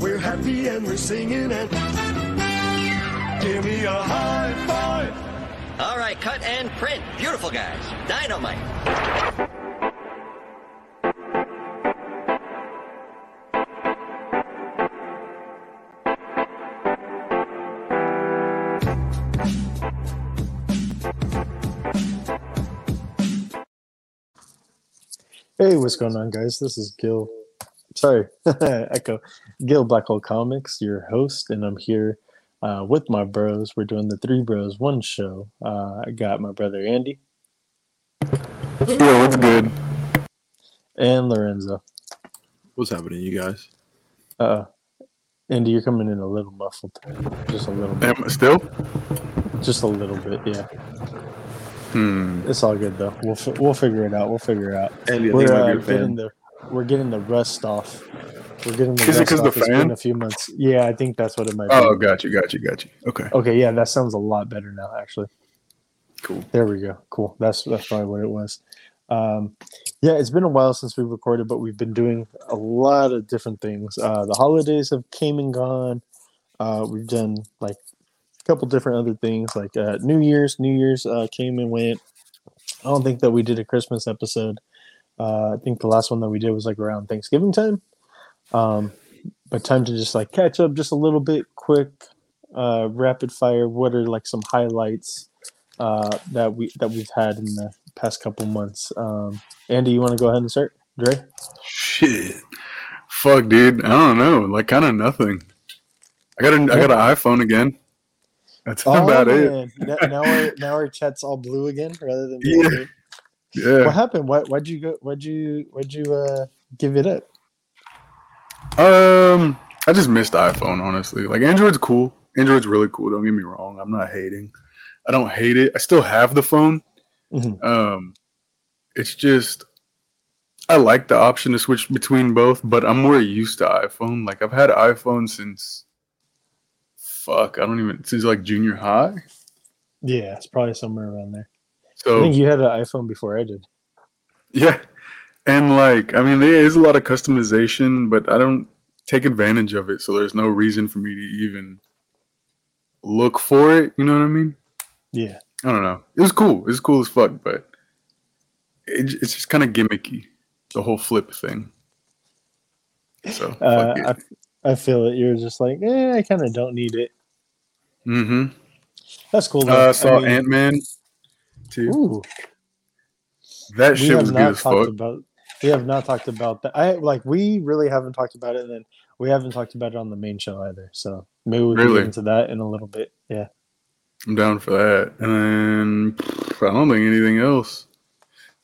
We're happy and we're singing and give me a high five. All right, cut and print. Beautiful guys. Dynamite. Hey, what's going on, guys? This is Gil. Sorry, Echo. Gil Black Hole Comics, your host, and I'm here uh, with my bros. We're doing the Three Bros One show. Uh, I got my brother Andy Yeah, what's good? and Lorenzo. What's happening, you guys? Uh, Andy, you're coming in a little muffled, just a little bit, Am I still? just a little bit. Yeah, Hmm. it's all good though. We'll fi- we'll figure it out. We'll figure it out. Andy, We're think I might uh, getting the we're getting the rust off. We're getting the Is it rust the off. It's fan? been a few months. Yeah, I think that's what it might be. Oh, got you, got you, got you. Okay, Okay, yeah, that sounds a lot better now. Actually, cool. there we go. Cool. That's that's probably what it was. Um, yeah, it's been a while since we've recorded, but we've been doing a lot of different things. Uh, the holidays have came and gone. Uh, we've done like a couple different other things, like uh, New Year's. New Year's uh, came and went. I don't think that we did a Christmas episode. Uh, I think the last one that we did was like around Thanksgiving time. Um, but time to just like catch up just a little bit quick, uh, rapid fire. What are like some highlights uh, that we that we've had in the past couple months? Um, Andy, you want to go ahead and start? Dre? Shit, fuck, dude. I don't know. Like, kind of nothing. I got a, I got an iPhone again. That's about it. Oh, man. Now, now our now our chat's all blue again rather than Yeah. Yeah. What happened? Why why'd you go? Why'd you why'd you uh, give it up? Um, I just missed iPhone, honestly. Like, Android's cool. Android's really cool. Don't get me wrong. I'm not hating. I don't hate it. I still have the phone. Mhm. Um, it's just I like the option to switch between both, but I'm more used to iPhone. Like I've had iPhone since fuck, I don't even since like junior high. Yeah, it's probably somewhere around there. I think you had an iPhone before I did. yeah, and like I mean, there is a lot of customization, but I don't take advantage of it. So there's no reason for me to even look for it. You know what I mean? Yeah. I don't know. It was cool. It was cool as fuck, but it, it's just kind of gimmicky, the whole flip thing. So Uh. I, I feel it. You're just like, eh, I kind of don't need it. Mm-hmm. That's cool. Uh, though. I saw mean, Ant Man too. Ooh, That we shit was good as fuck. about. We have not talked about that. I like. We really haven't talked about it, and then we haven't talked about it on the main show either. So maybe we can Really? get into that in a little bit. Yeah. I'm down for that. And then I don't think anything else.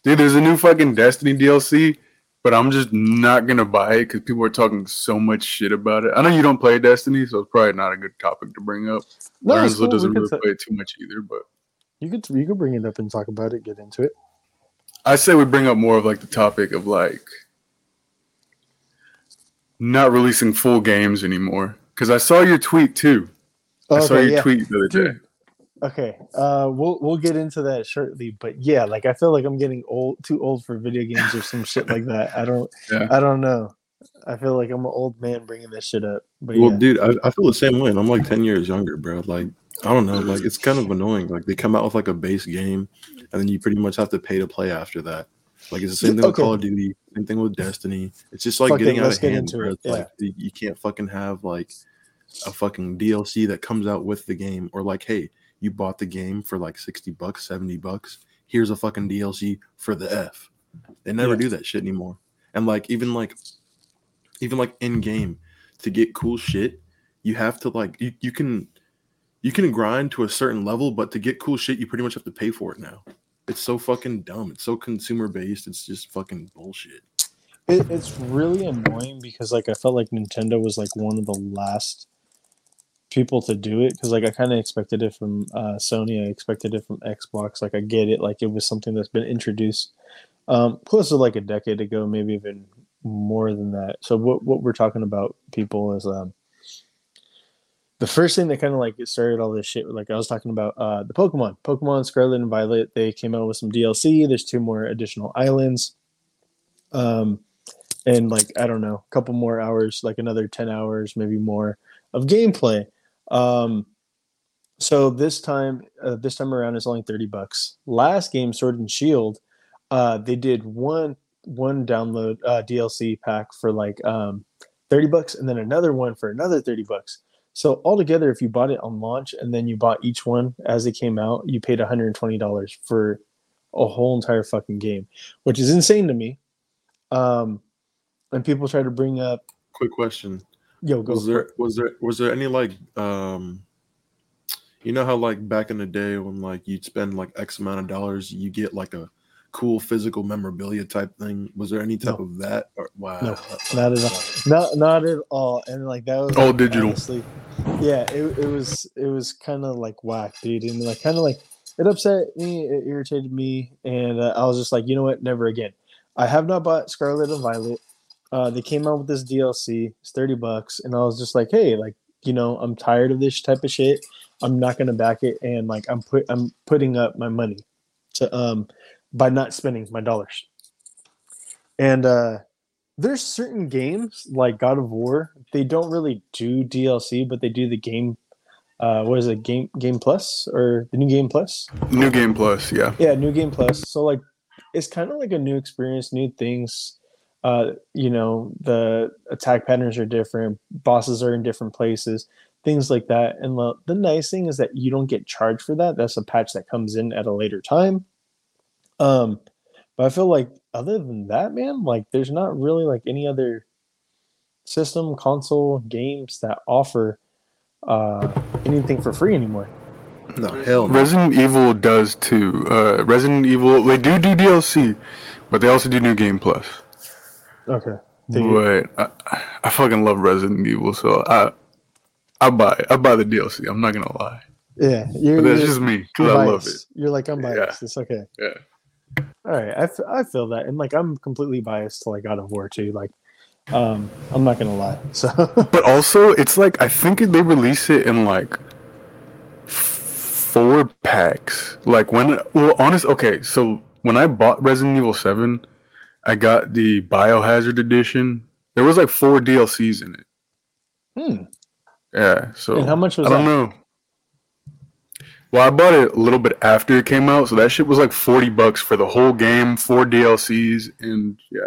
Dude, there's a new fucking Destiny DLC, but I'm just not gonna buy it because people are talking so much shit about it. I know you don't play Destiny, so it's probably not a good topic to bring up. No, Lorenzo cool. Doesn't really play it too much either, but you could you could bring it up and talk about it. Get into it. I say we bring up more of like the topic of like not releasing full games anymore. Because I saw your tweet too. I saw Okay, your yeah. tweet the other day. Okay, uh, we'll we'll get into that shortly, but yeah, like I feel like I'm getting old, too old for video games or some shit like that. I don't, Yeah. I don't know. I feel like I'm an old man bringing this shit up. But Well, yeah, dude, I, I feel the same way. And I'm like 10 years younger, bro. Like, I don't know. Like, it's kind of annoying. Like, they come out with like a base game, and then you pretty much have to pay to play after that. Like, it's the same thing with Call of Duty, same thing with Destiny. It's just like Fuck it, getting out of get hand, it, It's like you can't fucking have like a fucking DLC that comes out with the game, or like, hey, you bought the game for like 60 bucks, 70 bucks. Here's a fucking DLC for the F. They never Yeah. do that shit anymore. And like, even like, even like in game to get cool shit, you have to like you, you can you can grind to a certain level, but to get cool shit, you pretty much have to pay for it now. It's so fucking dumb. It's so consumer based. It's just fucking bullshit. it, it's really annoying because like I felt like Nintendo was like one of the last people to do it because like I kind of expected it from uh, Sony. I expected it from Xbox. Like I get it. Like it was something that's been introduced um, close to like a decade ago, maybe even more than that. So what what we're talking about, people, is um, the first thing that kind of like started all this shit. Like I was talking about uh, the Pokemon, Pokemon Scarlet and Violet. They came out with some DLC. There's two more additional islands. Um, and like I don't know, a couple more hours, like another ten hours, maybe more of gameplay. Um, so this time, uh, this time around, it's only thirty bucks. Last game, Sword and Shield, uh, they did one one download uh, DLC pack for like um, thirty bucks, and then another one for another thirty bucks. So altogether, if you bought it on launch and then you bought each one as it came out, you paid one hundred and twenty dollars for a whole entire fucking game, which is insane to me. Um, and people try to bring up, Quick question: yo, go Was there it. was there was there any like um, you know how like back in the day when like you'd spend like X amount of dollars, you get like a cool physical memorabilia type thing. Was there any type No. of that? Or, wow, No, not at all. Not not at all. And like that was All like, digital. honestly- yeah, it, it was it was kind of like whack, dude, and like kind of like it upset me, it irritated me, and uh, I was just like, you know what, never again. I have not bought Scarlet and Violet. Uh, they came out with this DLC. It's thirty bucks, and I was just like, hey, like you know, I'm tired of this type of shit. I'm not gonna back it, and like I'm put I'm putting up my money to um by not spending my dollars. And uh there's certain games like God of War, they don't really do DLC, but they do the game. Uh, what is it? Game Game Plus or the new Game Plus? New Game Plus, yeah. Yeah, new Game Plus. So like, it's kind of like a new experience, new things. Uh, you know, the attack patterns are different, bosses are in different places, things like that. And the, the nice thing is that you don't get charged for that. That's a patch that comes in at a later time. Um, but I feel like other than that, man, like there's not really like any other system, console games that offer uh anything for free anymore. no hell no. Resident Evil does too. Uh, Resident Evil, they do do DLC, but they also do New Game Plus. Okay. Dig it. But I, I fucking love Resident Evil, so I I buy. I buy the DLC. I'm not gonna lie, Yeah, you're, but that's you're- just me because you're I love it. You're like I'm Yeah. biased. It's okay. Yeah. All right, I, f- I feel that, and like I'm completely biased to like God of War too. Like, um, I'm not gonna lie. So But also, it's like I think they release it in like f- four packs. Like when, well, honest. Okay, so when I bought Resident Evil Seven, I got the Biohazard edition. There was like four DLCs in it. hmm. Yeah. So and how much was I don't that? know. Well, I bought it a little bit after it came out, so that shit was like forty bucks for the whole game, four DLCs, and yeah,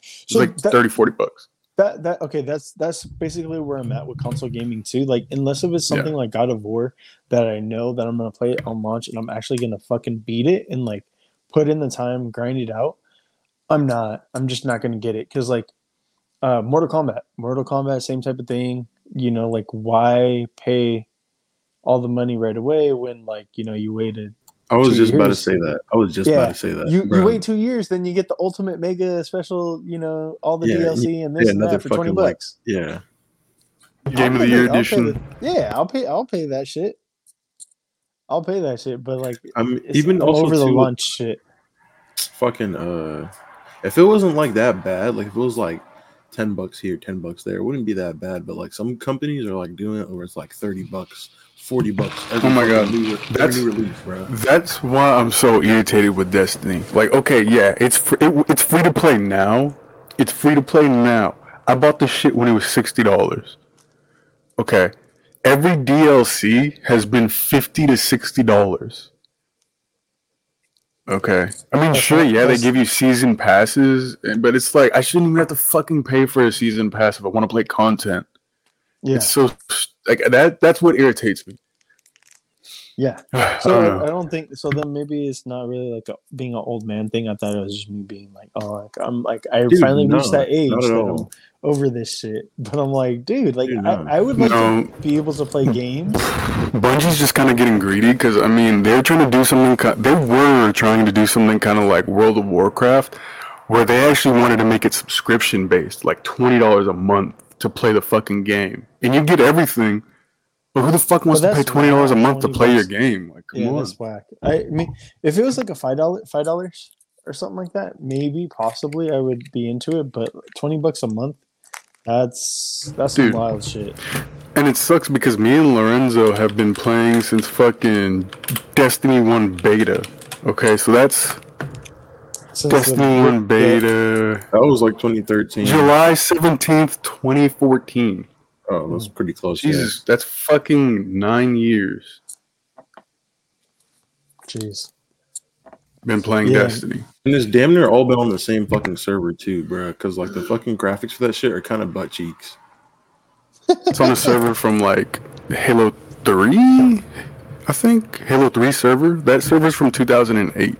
it's So like that- thirty, forty 30, 40 bucks. That that okay, that's that's basically where I'm at with console gaming too. Like unless it was Yeah. something like God of War that I know that I'm gonna play it on launch and I'm actually gonna fucking beat it and like put in the time, grind it out. I'm not. I'm just not gonna get it because like uh Mortal Kombat, Mortal Kombat, same type of thing. You know, like why pay all the money right away when like you know you waited I was two just about to say that. I was just Yeah, about to say that. you, you wait two years, then you get the ultimate mega special, you know, all the Yeah, DLC and this yeah, and that for twenty fucking, like, bucks. Yeah, Game of I'll the pay Year I'll edition. the- yeah, I'll pay. I'll pay that shit. I'll pay that shit. But like, I'm even I'm also over the lunch shit. fucking uh if it wasn't like that bad like if it was like 10 bucks here 10 bucks there it wouldn't be that bad but like some companies are like doing it where it's like 30 bucks 40 bucks every Oh my God. new, That's- new release bro That's why I'm so irritated with Destiny. Like, okay, yeah, it's fr- it, it's free to play now. It's free to play now. I bought this shit when it was sixty dollars. Okay, every DLC has been fifty to sixty dollars. Okay, I mean, sure, yeah, they give you season passes, eh, but it's like I shouldn't even have to fucking pay for a season pass if I want to play content. Yeah, It's so like that. That's what irritates me. yeah. I So don't I, don't think so. Then maybe it's not really like a, being an old man thing. I thought it was just me being like, oh, like I'm like I Dude, finally no, reached that age that all. I'm over this shit. But I'm like, dude, like Dude, I, no. I would like No. to be able to play games. Bungie's just kind of getting greedy because I mean they're trying to do something. They were trying to do something kind of like World of Warcraft, where they actually wanted to make it subscription based, like twenty dollars a month to play the fucking game, and you get everything. But who the fuck wants to pay twenty dollars a month to play your game? Like, come yeah, on. that's whack. I mean, if it was like a five dollar, five dollars or something like that, maybe possibly I would be into it. But twenty bucks a month, that's that's Dude. some wild shit. And it sucks because me and Lorenzo have been playing since fucking Destiny One beta. Okay, so that's Since Destiny One beta, That was like 2013. July seventeenth, twenty fourteen. Oh, that's pretty close. yeah. Jesus, that's fucking nine years. Jeez. Been playing Yeah. Destiny. And it's damn near all been on the same fucking server too, bro. Because like the fucking graphics for that shit are kind of butt cheeks. It's on a server from like Halo Three, I think. Halo Three server. That server's from two thousand and eight.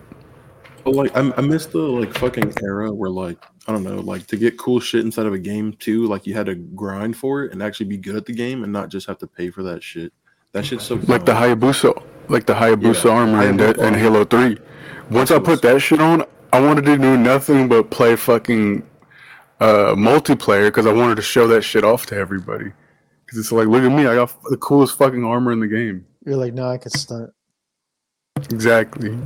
But like, I, I miss the like fucking era where like I don't know, like to get cool shit inside of a game too, like you had to grind for it and actually be good at the game and not just have to pay for that shit. That shit's so like the. Hayabusa, like the Hayabusa Yeah, armor in, Hayabusa that, in. Halo Three. Once I put that shit on, I wanted to do nothing but play fucking uh, multiplayer because I wanted to show that shit off to everybody. Because it's like, look at me, I got the coolest fucking armor in the game. You're like, no, I could stunt. Exactly.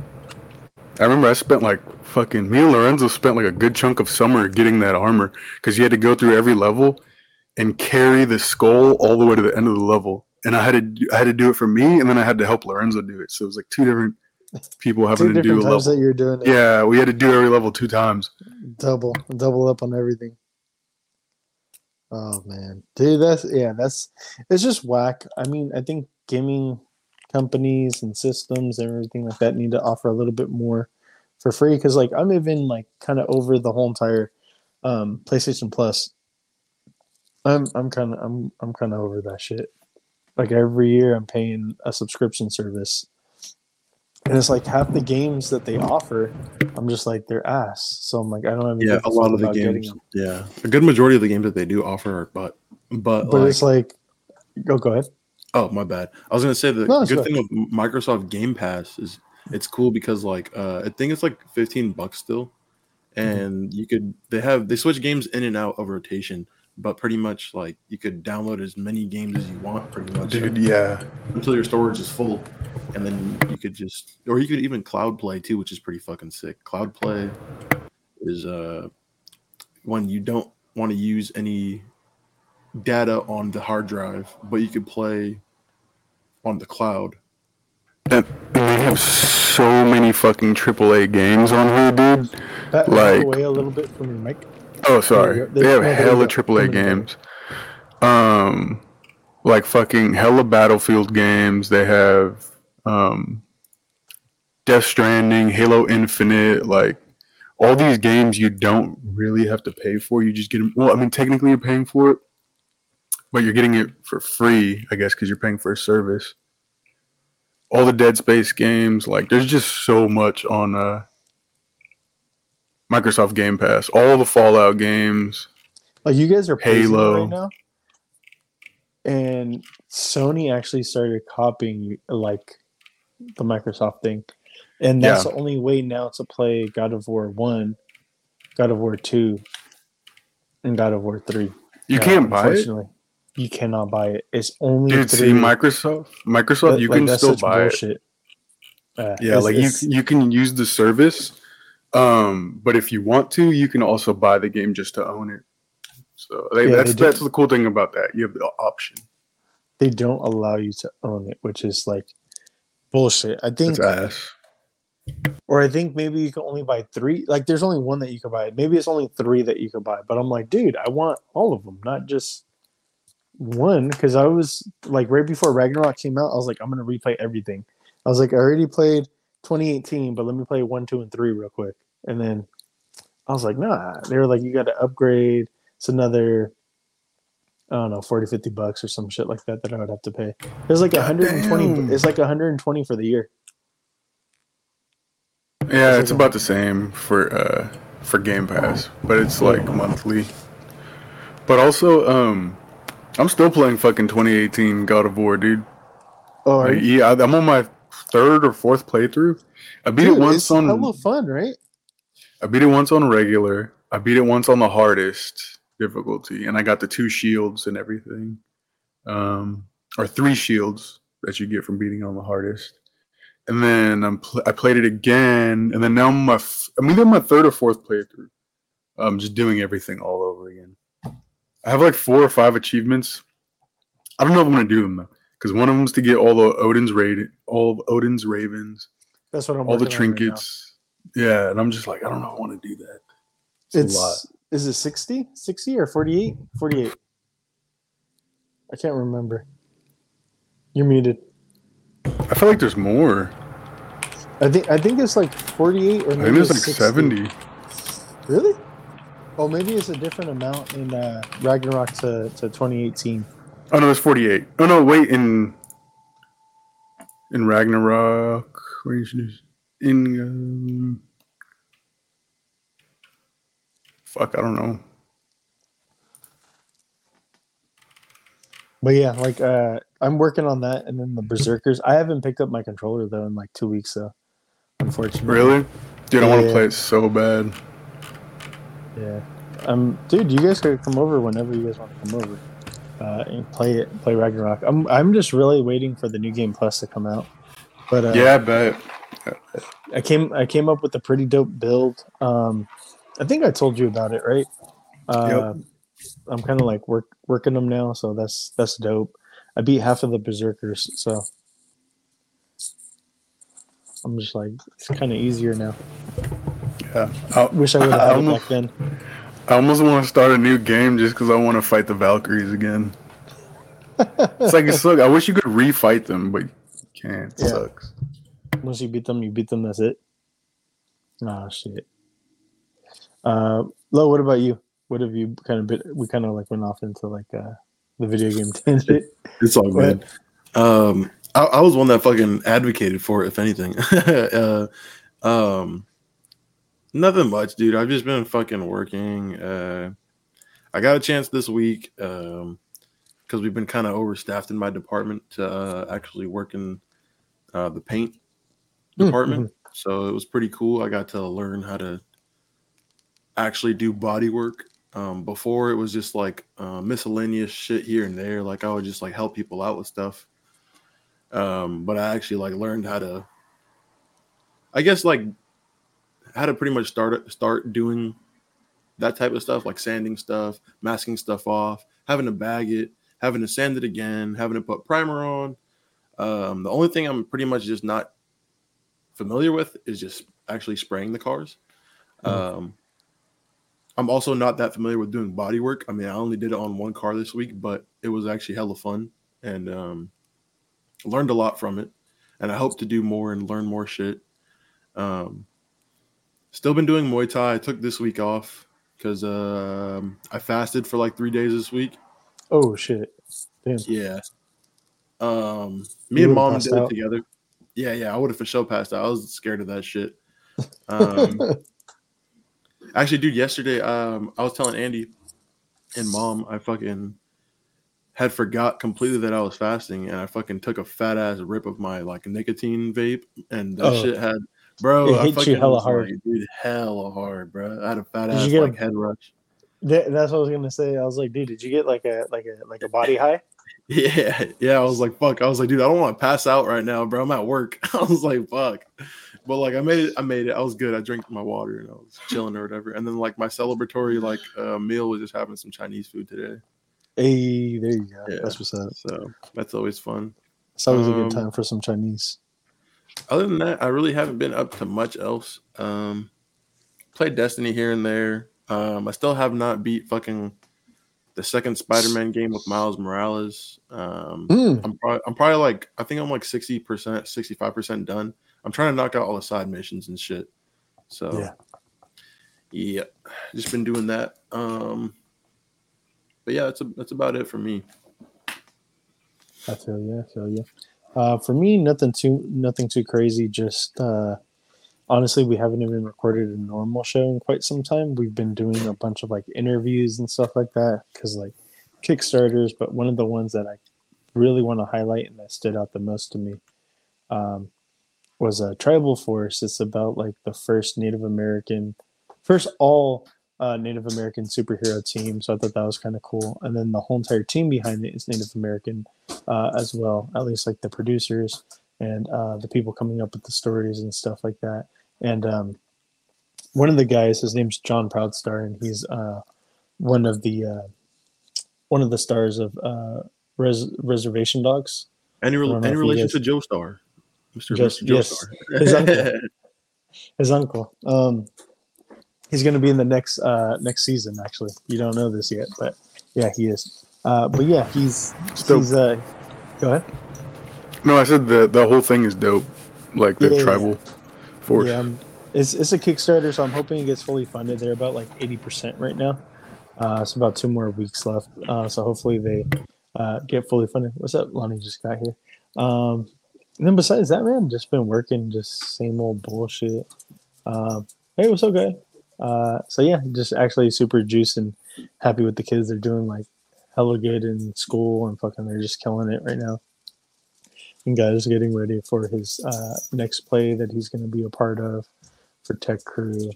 I remember I spent like fucking me and Lorenzo spent like a good chunk of summer getting that armor because you had to go through every level and carry the skull all the way to the end of the level. And I had to I had to do it for me, and then I had to help Lorenzo do it. So it was like two different people having Two to do a level. that you're doing it. Yeah, we had to do every level two times. Double, double up on everything. Oh man, dude, that's yeah, that's it's just whack. I mean, I think gaming companies and systems and everything like that need to offer a little bit more for free because, like, I'm even like kind of over the whole entire um, PlayStation Plus. I'm I'm kind of I'm I'm kind of over that shit. Like every year, I'm paying a subscription service, and it's like half the games that they offer. I'm just like they're ass. So I'm like I don't even yeah, a lot of the games. Yeah, a good majority of the games that they do offer are but but, But like, it's like, go go ahead. Oh, my bad. I was gonna say the No, good thing with Microsoft Game Pass is it's cool because like uh, I think it's like fifteen bucks still, Mm-hmm. and you could they have they switch games in and out of rotation, but pretty much like you could download as many games as you want, pretty much Dude, yeah. until your storage is full, and then you could just or you could even cloud play too, which is pretty fucking sick. Cloud play is uh when you don't want to use any data on the hard drive, but you could play on the cloud. And, and they have so many fucking AAA games on here, dude. Pat, move Like- away a little bit from your mic. Oh, sorry. There. They have There- there you hella go. AAA games. Um, like fucking hella Battlefield games. They have um, Death Stranding, Halo Infinite. Like all these games, you don't really have to pay for. You just get them. Well, I mean, technically you're paying for it, but you're getting it for free, I guess, because you're paying for a service. All the Dead Space games, like there's just so much on uh, Microsoft Game Pass. All the Fallout games. Like you guys are Halo. right now, and Sony actually started copying like the Microsoft thing, and that's Yeah. the only way now to play God of War one, God of War two, and God of War three. You can't buy it. You cannot buy it. It's only Dude, through, see Microsoft. Microsoft, that- you like, can still buy it. Uh, Yeah, it's- like you it's- you can use the service, um, but if you want to, you can also buy the game just to own it. So they, Yeah, that's that's the cool thing about that. You have the option. they don't allow you to own it, which is like bullshit. I think or I think maybe you can only buy three. Like, there's only one that you can buy. Maybe it's only three that you can buy. But I'm like, dude, I want all of them, not just one. Because I was like, right before Ragnarok came out, I was like, I'm gonna replay everything. I was like, I already played 2018, but let me play one, two, and three real quick. And then I was like, nah. They were like, you got to upgrade. It's another. I don't know, 40, 50 bucks or some shit like that that I would have to pay. It's like 120. Goddamn. It's like 120 for the year. Yeah, It's it's like about the same for uh for Game Pass, but it's like monthly. But also, um, I'm still playing fucking 2018 God of War, dude. Oh, Like, yeah, I'm on my third or fourth playthrough. I beat Dude, it once it's on hella fun, right? I beat it once on regular. I beat it once on the hardest difficulty, and I got the two shields and everything, um, or three shields that you get from beating on the hardest. And then I'm pl- I played it again, and then now I'm my f- I'm either my third or fourth playthrough. I'm just doing everything all over again. I have like four or five achievements. I don't know if I'm gonna do them though, because one of them is to get all the Odin's raid, all of Odin's ravens, That's what I'm. all the on right trinkets. Yeah, and I'm just like, I don't know, I want to do that. It's, a lot. Is it 60? 60 or 48? 48. I can't remember. You're muted. I feel like there's more. I think I think it's like 48 or I think it's like 60. 70. Really? Oh, maybe it's a different amount in uh, Ragnarok to, to 2018. Oh no, it's 48. Oh no, wait, in in Ragnarok, where is this? in um, fuck, I don't know. But yeah, like uh, I'm working on that, and then the Berserkers. I haven't picked up my controller though in like two weeks, though. Unfortunately, Really? Dude, I want to play it so bad. Yeah. Um, dude, you guys could come over whenever you guys want to come over uh, and play it. Play Ragnarok. I'm I'm just really waiting for the new game plus to come out. But uh, yeah, I bet. I came I came up with a pretty dope build. Um, I think I told you about it, right? Uh, I'm kind of like work working them now, so that's that's dope. I beat half of the berserkers, so I'm just like it's kind of easier now. Yeah. I, Wish I would have I had it almost- back then. I almost want to start a new game just because I want to fight the Valkyries again. It's like it's look. I wish you could refight them, but you can't. It Yeah. sucks. Once you beat them, you beat them. That's it. Oh shit. Uh, Lo, what about you? What have you kind of been? We kind of like went off into like uh, the video game tangent. It's all good. Um, I, I was one that fucking advocated for it, if anything. uh, um, nothing much, dude. I've just been fucking working. Uh, I got a chance this week um, because we've been kind of overstaffed in my department to uh, actually work in uh, the paint Mm, department. So it was pretty cool. I got to learn how to actually do body work. Um, before it was just like uh, miscellaneous shit here and there. Like I would just like help people out with stuff. Um, but I actually like learned how to, I guess like how to pretty much start start doing that type of stuff, like sanding stuff, masking stuff off, having to bag it, having to sand it again, having to put primer on. Um, the only thing I'm pretty much just not familiar with is just actually spraying the cars. Um, I'm also not that familiar with doing body work. I mean, I only did it on one car this week, but it was actually hella fun and um, learned a lot from it. And I hope to do more and learn more shit. Um, still been doing Muay Thai. I took this week off because um, I fasted for like three days this week. Oh shit! Damn. Yeah. Um, me You and mom did it together. Yeah, yeah, I would have for sure passed out. I was scared of that shit. Um, actually, dude, yesterday, um, I was telling Andy and mom, I fucking had forgot completely that I was fasting, and I fucking took a fat ass rip of my like nicotine vape, and that Oh. shit had, bro, It I hit you hella hard. like, dude, hella hard, bro. I had a fat Did ass get a- like head rush. That, that's what I was gonna say. I was like, dude, did you get like a like a like a body high? Yeah, yeah. I was like, fuck. I was like, dude, I don't want to pass out right now, bro. I'm at work. I was like, fuck. But like, I made it. I made it. I was good. I drank my water and I was chilling or whatever. And then like my celebratory like uh, meal was just having some Chinese food today. Hey, there you go. Yeah. That's what's up. So that's always fun. It's always a Um, good time for some Chinese. Other than that, I really haven't been up to much else. Um, played Destiny here and there. Um, I still have not beat fucking the second Spider-Man game with Miles Morales. Um, Mm, I'm probably I'm probably like I think I'm like sixty percent, sixty five percent done. I'm trying to knock out all the side missions and shit. So Yeah. yeah, just been doing that. Um, but yeah, that's a, that's about it for me. I feel you. I feel you. Uh, for me, nothing too nothing too crazy. Just uh, honestly, we haven't even recorded a normal show in quite some time. We've been doing a bunch of like interviews and stuff like that because like Kickstarters. But one of the ones that I really want to highlight and that stood out the most to me um, was a Tribal Force. It's about like the first Native American, first all uh, Native American superhero team. So I thought that was kind of cool. And then the whole entire team behind it is Native American uh, as well, at least like the producers and uh, the people coming up with the stories and stuff like that. And um, one of the guys, his name's Jon Proudstar, and he's uh, one of the uh, one of the stars of uh, Res- Reservation Dogs. Any, I rel don't know any relation to Joestar, Mister Just- Mister Joe yes. Star? His uncle. his uncle. Um, he's going to be in the next uh, next season. Actually, you don't know this yet, but yeah, he is. Uh, but yeah, he's Still- he's. Uh, go ahead. No, I said the the whole thing is dope. Like the Yeah, yeah, tribal force. Yeah, um, it's it's a Kickstarter, so I'm hoping it gets fully funded. They're about like 80 percent right now. Uh, it's about two more weeks left, uh, so hopefully they uh, get fully funded. What's up, Lonnie? Just got here. Um, and then besides that, man, just been working, just same old bullshit. Um, hey, what's up, guy? Uh, so yeah, just actually super juiced and happy with the kids. They're doing like hella good in school and fucking they're just killing it right now. And guys getting ready for his uh, next play that he's going to be a part of for Tech Crew.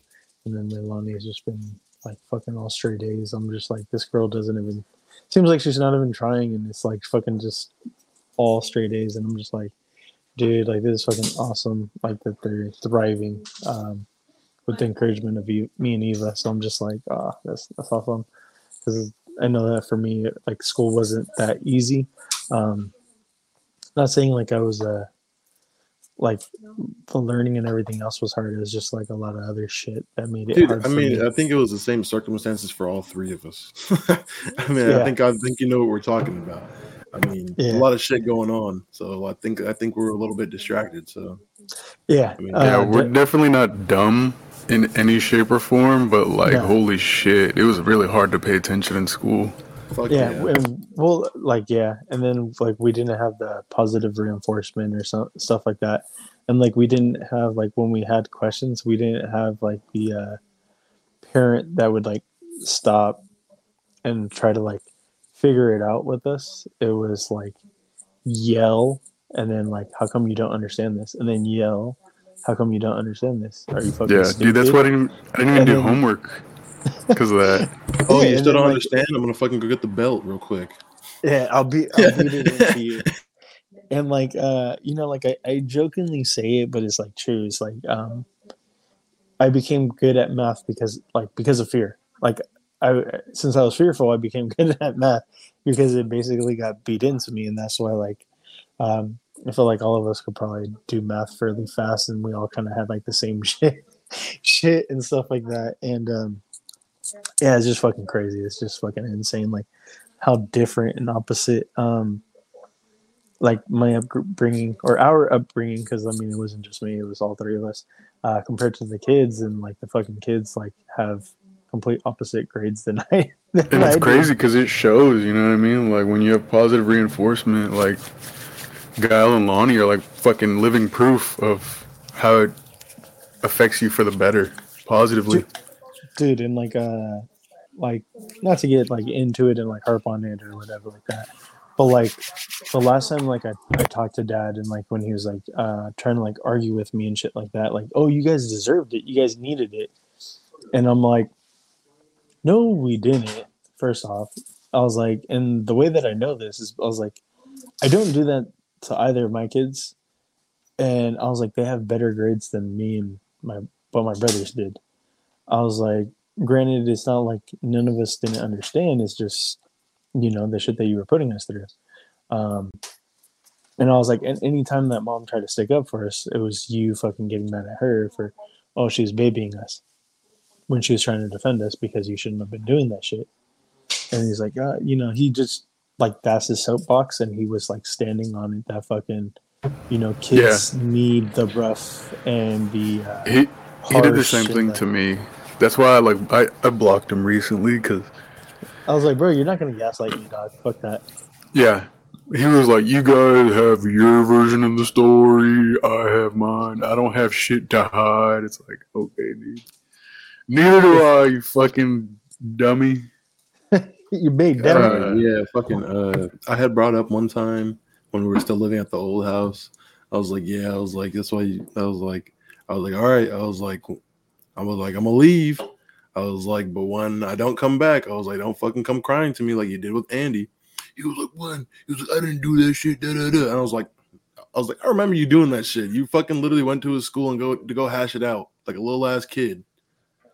And then Milani has just been like fucking all straight A's. I'm just like, this girl doesn't even, seems like she's not even trying. And it's like fucking just all straight A's. And I'm just like, dude, like this is fucking awesome. Like that they're thriving um, with the encouragement of you, me and Eva. So I'm just like, ah, that's, that's awesome. Because I know that for me, like school wasn't that easy. Um, not saying like I was uh like the learning and everything else was hard. It was just like a lot of other shit that made it Dude, hard. I mean, me. I think it was the same circumstances for all three of us. I mean, Yeah. I think I think you know what we're talking about. I mean, Yeah. a lot of shit going on, so I think I think we're a little bit distracted. So yeah, I mean, Yeah, uh, we're de- definitely not dumb in any shape or form, but like, No. holy shit, it was really hard to pay attention in school. fuck yeah, yeah. and well, like yeah, and then like we didn't have the positive reinforcement or some stuff like that, and like we didn't have like when we had questions, we didn't have like the uh, parent that would like stop and try to like figure it out with us. It was like yell and then like, how come you don't understand this? And then yell, how come you don't understand this? Are you fucking Yeah, stupid? dude, that's why I didn't, I didn't even And do then- homework because of that. oh, Yeah, you still then, don't like- understand? I'm gonna fucking go get the belt real quick. Yeah, I'll be I'll beat it into you. And like uh, you know, like I, I jokingly say it, but it's like true. It's like um I became good at math because like because of fear. Like I since I was fearful, I became good at math because it basically got beat into me, and that's why like um I feel like all of us could probably do math fairly fast, and we all kind of had like the same shit, shit and stuff like that. And um yeah, it's just fucking crazy. It's just fucking insane. Like how different and opposite um like my upbringing or our upbringing because i mean it wasn't just me it was all three of us uh compared to the kids and like the fucking kids like have complete opposite grades than i than And I it's crazy because it shows, you know what I mean? Like when you have positive reinforcement, like Guile and Lonnie are like fucking living proof of how it affects you for the better, positively. dude and like uh like not to get like into it and like harp on it or whatever like that but like the last time like I, I talked to dad and like when he was like uh trying to like argue with me and shit like that like oh you guys deserved it you guys needed it and i'm like no we didn't first off i was like and the way that i know this is i was like i don't do that to either of my kids and i was like they have better grades than me and my what my brothers did I was like, granted, it's not like none of us didn't understand. It's just, you know, the shit that you were putting us through. Um, and I was like, and anytime that mom tried to stick up for us, it was you fucking getting mad at her for, oh, she was babying us when she was trying to defend us because you shouldn't have been doing that shit. And he's like, uh, you know, he just like that's his soapbox, and he was like standing on it. That fucking, you know, kids need the rough and the. Uh, He he did the same thing the- to me. That's why I like I, I blocked him recently because I was like, bro, you're not gonna gaslight me, dog. Fuck that. yeah, he was like, "You guys have your version of the story. I have mine. I don't have shit to hide." It's like, okay, dude. Neither do I, you fucking dummy. You big Uh, devil. Uh, yeah, fucking. Uh, I had brought up one time when we were still living at the old house. I was like, yeah, I was like, that's why. You, I was like, I was like, all right. I was like, I was like, I'm gonna leave. I was like, but when I don't come back, I was like, don't fucking come crying to me like you did with Andy. He was like, when? He was like, I didn't do that shit. Da, da, da. And I was like, I was like, I remember you doing that shit. You fucking literally went to his school and go to go hash it out like a little ass kid.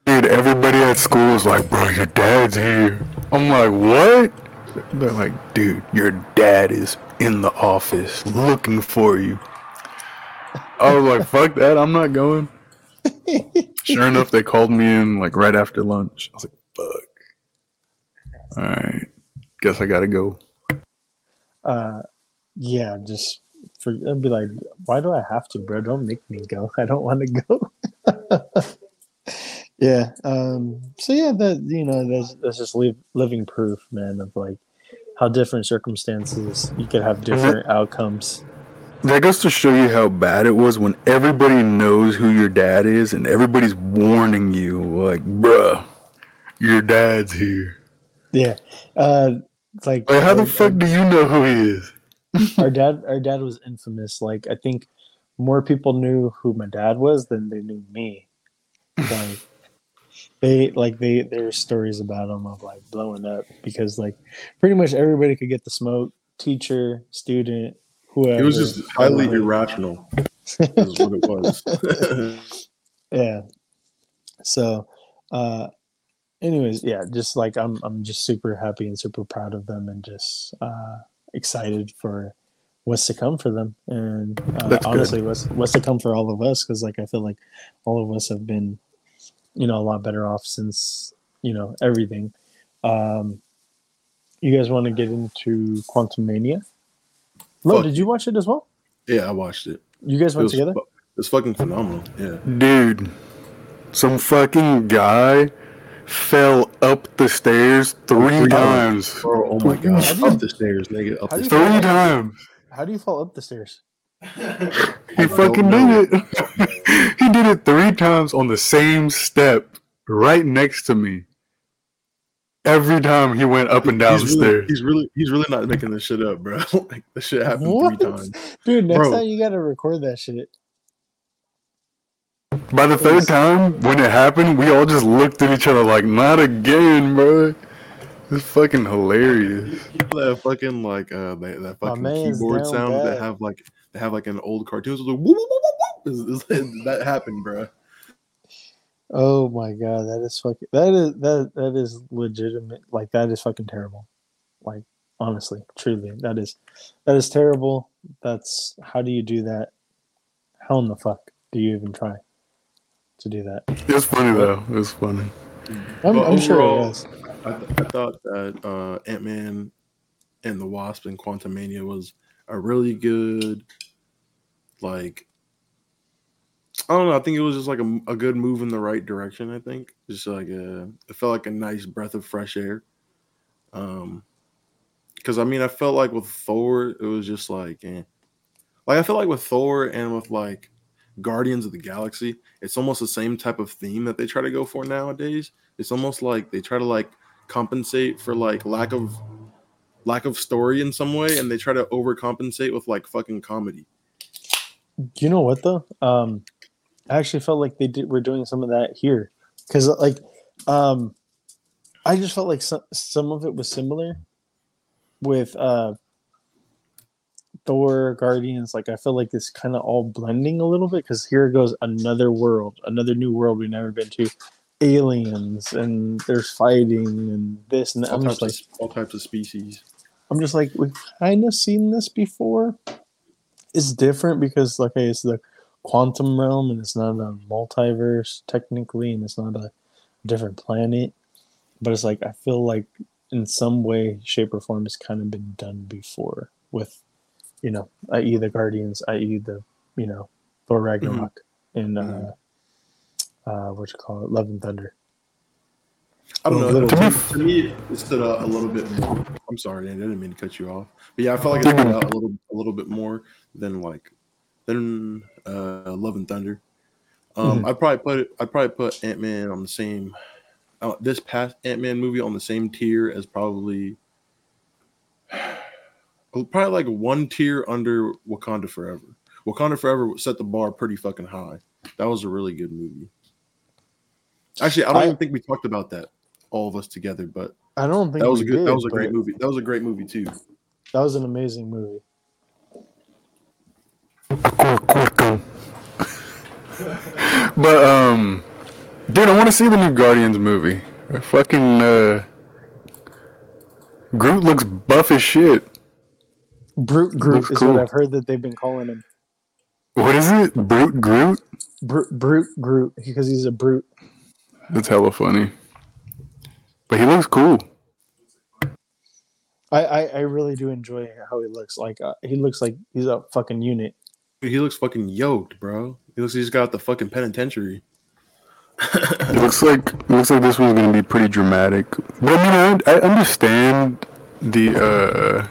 Dude, everybody at school is like, bro, your dad's here. I'm like, what? They're like, dude, your dad is in the office looking for you. I was like, fuck that, I'm not going. Sure enough, they called me in like right after lunch. I was like, "Fuck." All right, guess I gotta go. uh, yeah, just for I'd be like, why do I have to, bro? Don't make me go. I don't want to go. yeah. Um. So yeah, that you know, that's that's just live, living proof, man, of like how different circumstances you could have different outcomes. That goes to show you how bad it was when everybody knows who your dad is and everybody's warning you, like, bruh, your dad's here. Yeah. Uh. It's like, Like, how the our- fuck do you know who he is? our dad our dad was infamous like i think more people knew who my dad was than they knew me like they like they there there's stories about them of like blowing up because like pretty much everybody could get the smoke teacher student whoever It was just highly irrational. Is what it was. yeah so uh anyways yeah just like i'm i'm just super happy and super proud of them and just uh excited for what's to come for them and uh, good. honestly what's what's to come for all of us because like i feel like all of us have been you know a lot better off since you know everything um you guys want to get into Quantumania Lo, Fuck did you watch it as well yeah, I watched it. you guys It went was, together fu- it's fucking phenomenal. Yeah. Dude, some fucking guy fell up the stairs three Three times. Oh, oh my god. How do you- Up the stairs, nigga. Up the stairs. Three times. how do you fall up the stairs He fucking did it. he did it three times on the same step right next to me. Every time he went up and down the really, stairs. he's really, he's really not making this shit up, bro. like this shit happened What? three times. Dude, next Bro. time you gotta record that shit. By the third time, when it happened, we all just looked at each other like, not again, bro. It's fucking hilarious. You know that fucking like uh that, that fucking keyboard sound bad. that have like they have like an old cartoon. So like, whoop, whoop, whoop, that happened, bro. Oh my god, that is fucking that is that that is legitimate. Like that is fucking terrible. Like honestly, truly, that is that is terrible. That's how do you do that? How in the fuck do you even try to do that? It's funny though. It's funny. I'm, I'm sure it overall- does. I, th- I thought that uh, Ant Man and the Wasp and Quantumania was a really good, like, I don't know. I think it was just like a, a good move in the right direction. I think just like a, it felt like a nice breath of fresh air. Um, because I mean, I felt like with Thor, it was just like, eh. like I feel like with Thor and with like Guardians of the Galaxy, it's almost the same type of theme that they try to go for nowadays. It's almost like they try to like compensate for like lack of lack of story in some way, and they try to overcompensate with like fucking comedy. You know what though? Um, I actually felt like they did. We're doing some of that here because like, um, I just felt like some some of it was similar with uh Thor, Guardians. Like I feel like it's kind of all blending a little bit because here goes another world, another new world we've never been to. Aliens and there's fighting and this and that. All I'm types, just like, of, all types of species. I'm just like, we've kind of seen this before. It's different because, like, it's the quantum realm and it's not a multiverse technically, and it's not a different planet. But it's like, I feel like in some way, shape, or form, it's kind of been done before with, you know, i.e., the Guardians, i.e., the, you know, Thor Ragnarok and, uh, uh, what you call it, Love and Thunder. I don't know. To me, to me, it stood out a little bit more. I'm sorry, Andy, I didn't mean to cut you off. But yeah, I felt like it stood out a little, a little bit more than like than uh, Love and Thunder. Um, I'd probably put it. I'd probably put Ant Man on the same. Uh, this past Ant Man movie on the same tier as probably, probably like one tier under Wakanda Forever. Wakanda Forever set the bar pretty fucking high. That was a really good movie. Actually, I don't I- even think we talked about that, all of us together. But I don't think that was a good. did, that was a great movie. That was a great movie too. That was an amazing movie. But um, dude, I want to see the new Guardians movie. Fucking uh, Groot looks buff as shit. Brute Groot Looks is cool. what I've heard that they've been calling him. What is it? Brute Groot? Brute, brute Groot because he's a brute. That's hella funny. But he looks cool. I, I, I really do enjoy how he looks. Like uh, he looks like he's a fucking unit. He looks fucking yoked, bro. He looks like he's got the fucking penitentiary. It looks like it looks like this one's gonna be pretty dramatic. But I mean, I, I understand the uh,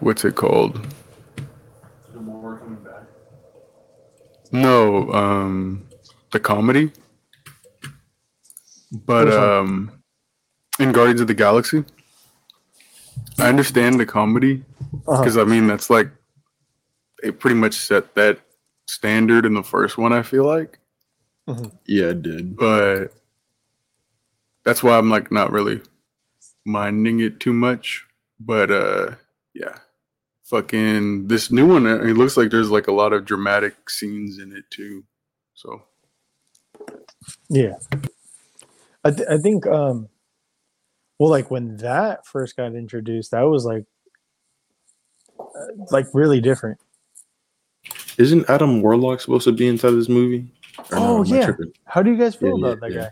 what's it called? No, um, the comedy. But Which one? um, in Guardians of the Galaxy, I understand the comedy Uh-huh. because I mean that's like they pretty much set that standard in the first one. I feel like. Yeah, it did. but that's why I'm like not really minding it too much. But uh yeah. Fucking this new one uh, it looks like there's like a lot of dramatic scenes in it too. So Yeah. I, th- I think, um, well, like when that first got introduced, that was like, uh, like really different. Isn't Adam Warlock supposed to be inside this movie? Or Oh, I yeah. How do you guys feel Yeah, yeah, about that yeah. guy?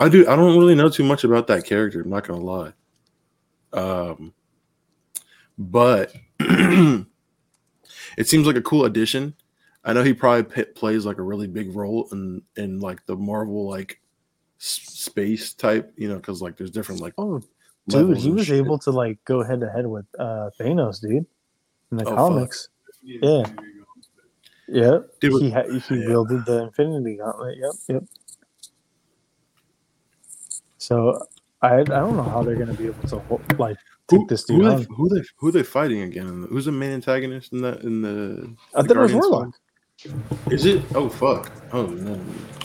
I do. I don't really know too much about that character. I'm not gonna lie. Um, but it seems like a cool addition. I know he probably p- plays like a really big role in in like the Marvel like space type, you know, because like there's different like Oh, dude, he was shit. able to like go head to head with uh Thanos, dude, in the Oh, fuck. comics. Yeah. Yep. Dude, he ha- he yeah. wielded the Infinity Gauntlet. Yep. Yep. So I I don't know how they're gonna be able to like take who, this who, dude they, who they who they fighting again? Who's the main antagonist in that in the? I the thought it was Warlock. film? Is it? Oh fuck! Oh no!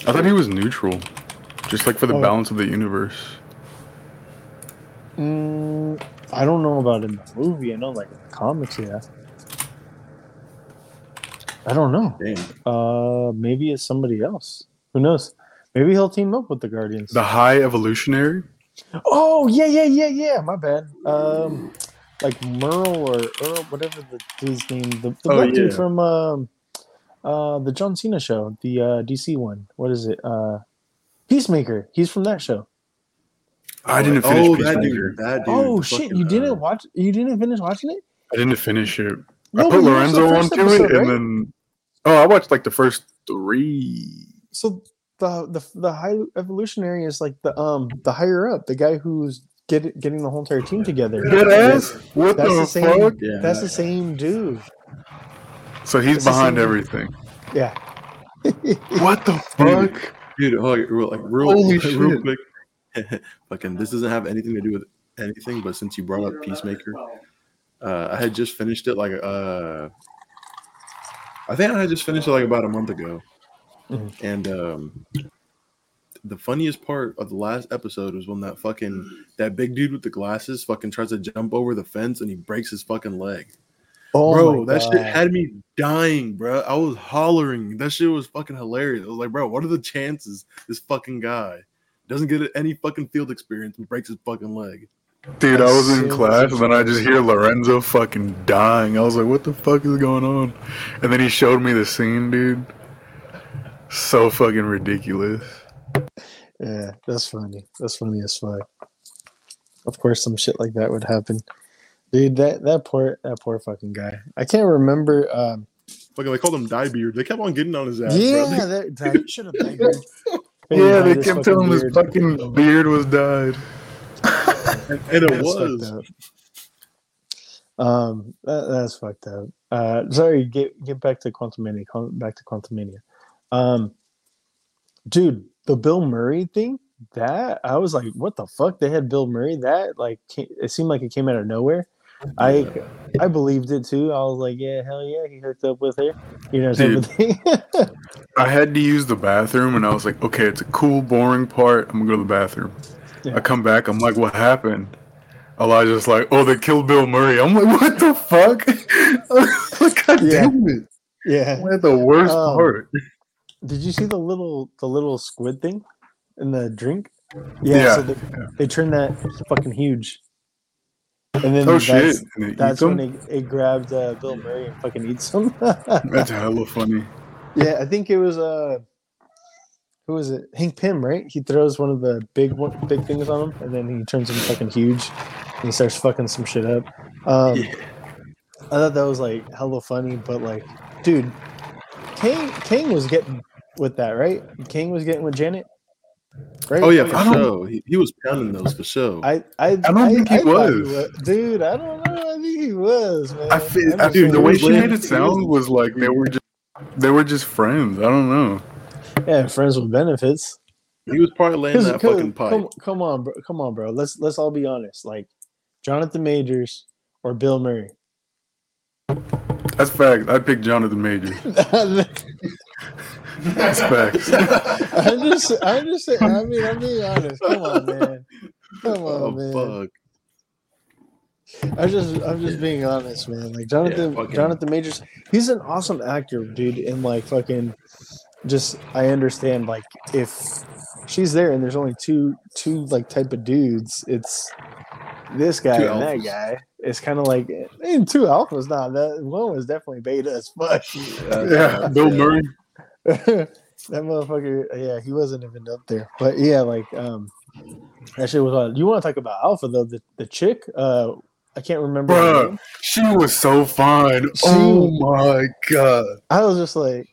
I thought he was neutral. Just like for the Oh. balance of the universe. Mm, I don't know about in the movie. I know like in the comics, yeah. I don't know. Uh, maybe it's somebody else. Who knows? Maybe he'll team up with the Guardians. The high evolutionary? Oh yeah, yeah, yeah, yeah. My bad. Um, like Merle or Earl, whatever the dude's name. The, the Oh, black dude yeah. from um, uh, the John Cena show, the uh, DC one. What is it? Uh, Peacemaker. He's from that show. I didn't finish Oh, that Peacemaker. dude. That dude. oh shit! fucking, You uh, didn't watch? You didn't finish watching it? I didn't finish it. No, I put you watched the Lorenzo first onto episode, it right? and then Oh, I watched like the first three. So the the the high evolutionary is like the um the higher up, the guy who's get, getting the whole entire team together. Dead ass? What That's the, the same. fuck? Yeah. That's the same dude. So he's It's the behind same- everything. Yeah. What the fuck? Dude, oh, like, real, like real, Holy real quick. Fucking, this doesn't have anything to do with anything, but since you brought up Peacemaker, uh, I had just finished it like uh, I think I had just finished it like about a month ago, Mhm. and um, the funniest part of the last episode was when that fucking that big dude with the glasses fucking tries to jump over the fence and he breaks his fucking leg. Oh bro, my that shit had me dying, bro. I was hollering. That shit was fucking hilarious. I was like, bro, what are the chances this fucking guy doesn't get any fucking field experience and breaks his fucking leg? Dude, I was in so class and then I just hear Lorenzo fucking dying. I was like, what the fuck is going on? And then he showed me the scene, dude. So fucking ridiculous. Yeah, that's funny. That's funny as fuck. Of course, some shit like that would happen, dude. That that poor that poor fucking guy. I can't remember. Um, Fucking, they called him Diebeard. They kept on getting on his ass. yeah, bro. that, that should have been. good. Hey, Yeah, they kept telling him his fucking beard was dyed. and, and it That's was. Um, that, that's fucked up. Uh, sorry. Get get back to Quantumania. Back to Quantumania. Um, dude, the Bill Murray thing. That I was like, what the fuck? They had Bill Murray. That like, came, it seemed like it came out of nowhere. I I believed it too. I was like, yeah, hell yeah, he hooked up with her. You know, thing. I had to use the bathroom and I was like, okay, it's a cool, boring part. I'm gonna go to the bathroom. Yeah. I come back, I'm like, what happened? Elijah's like, oh, they killed Bill Murray. I'm like, what the fuck? like, God Yeah. damn it. yeah. The worst Um, part. Did you see the little the little squid thing in the drink? Yeah. Yeah, So they, they turned that fucking huge. And then Oh that's, shit! That's when it, it grabbed uh, Bill Murray and fucking eats him. That's hella funny. yeah, I think it was uh, who was it? Hank Pym, right? He throws one of the big one, big things on him, and then he turns him fucking huge, and he starts fucking some shit up. Um, Yeah. I thought that was like hella funny, but like, dude, Kang Kang was getting with that, right? Kang was getting with Janet, right? Oh yeah, for sure. He, he was pounding those for sure. I I, don't think he thought was. dude. I don't know. I think he was, man. I feel, I'm I, just dude, the way she made it sound was like they were just they were just friends. I don't know. yeah, friends with benefits. he was probably laying 'Cause- that 'cause- fucking pipe. Come, come on, bro. Come on, bro. Let's let's all be honest. Like Jonathan Majors or Bill Murray. That's fact. I'd pick Jonathan Majors. I'm just, I'm just. I mean, I'm being honest. Come on, man. Come on, oh man. fuck. I just, I'm just being honest, man. Like Jonathan, Yeah, fucking- Jonathan Majors, he's an awesome actor, dude. And like, fucking, just, I understand. Like, if she's there and there's only two, two like type of dudes, it's this guy Two and that guy. It's kind of like, and two alphas. Not that one was definitely beta as fuck. yeah, Bill Murray. that motherfucker, yeah, he wasn't even up there. But yeah, like um that shit was wild. You want to talk about Alpha though? The the chick, uh I can't remember. her Bruh, name. she was so fine. She- oh my god. I was just like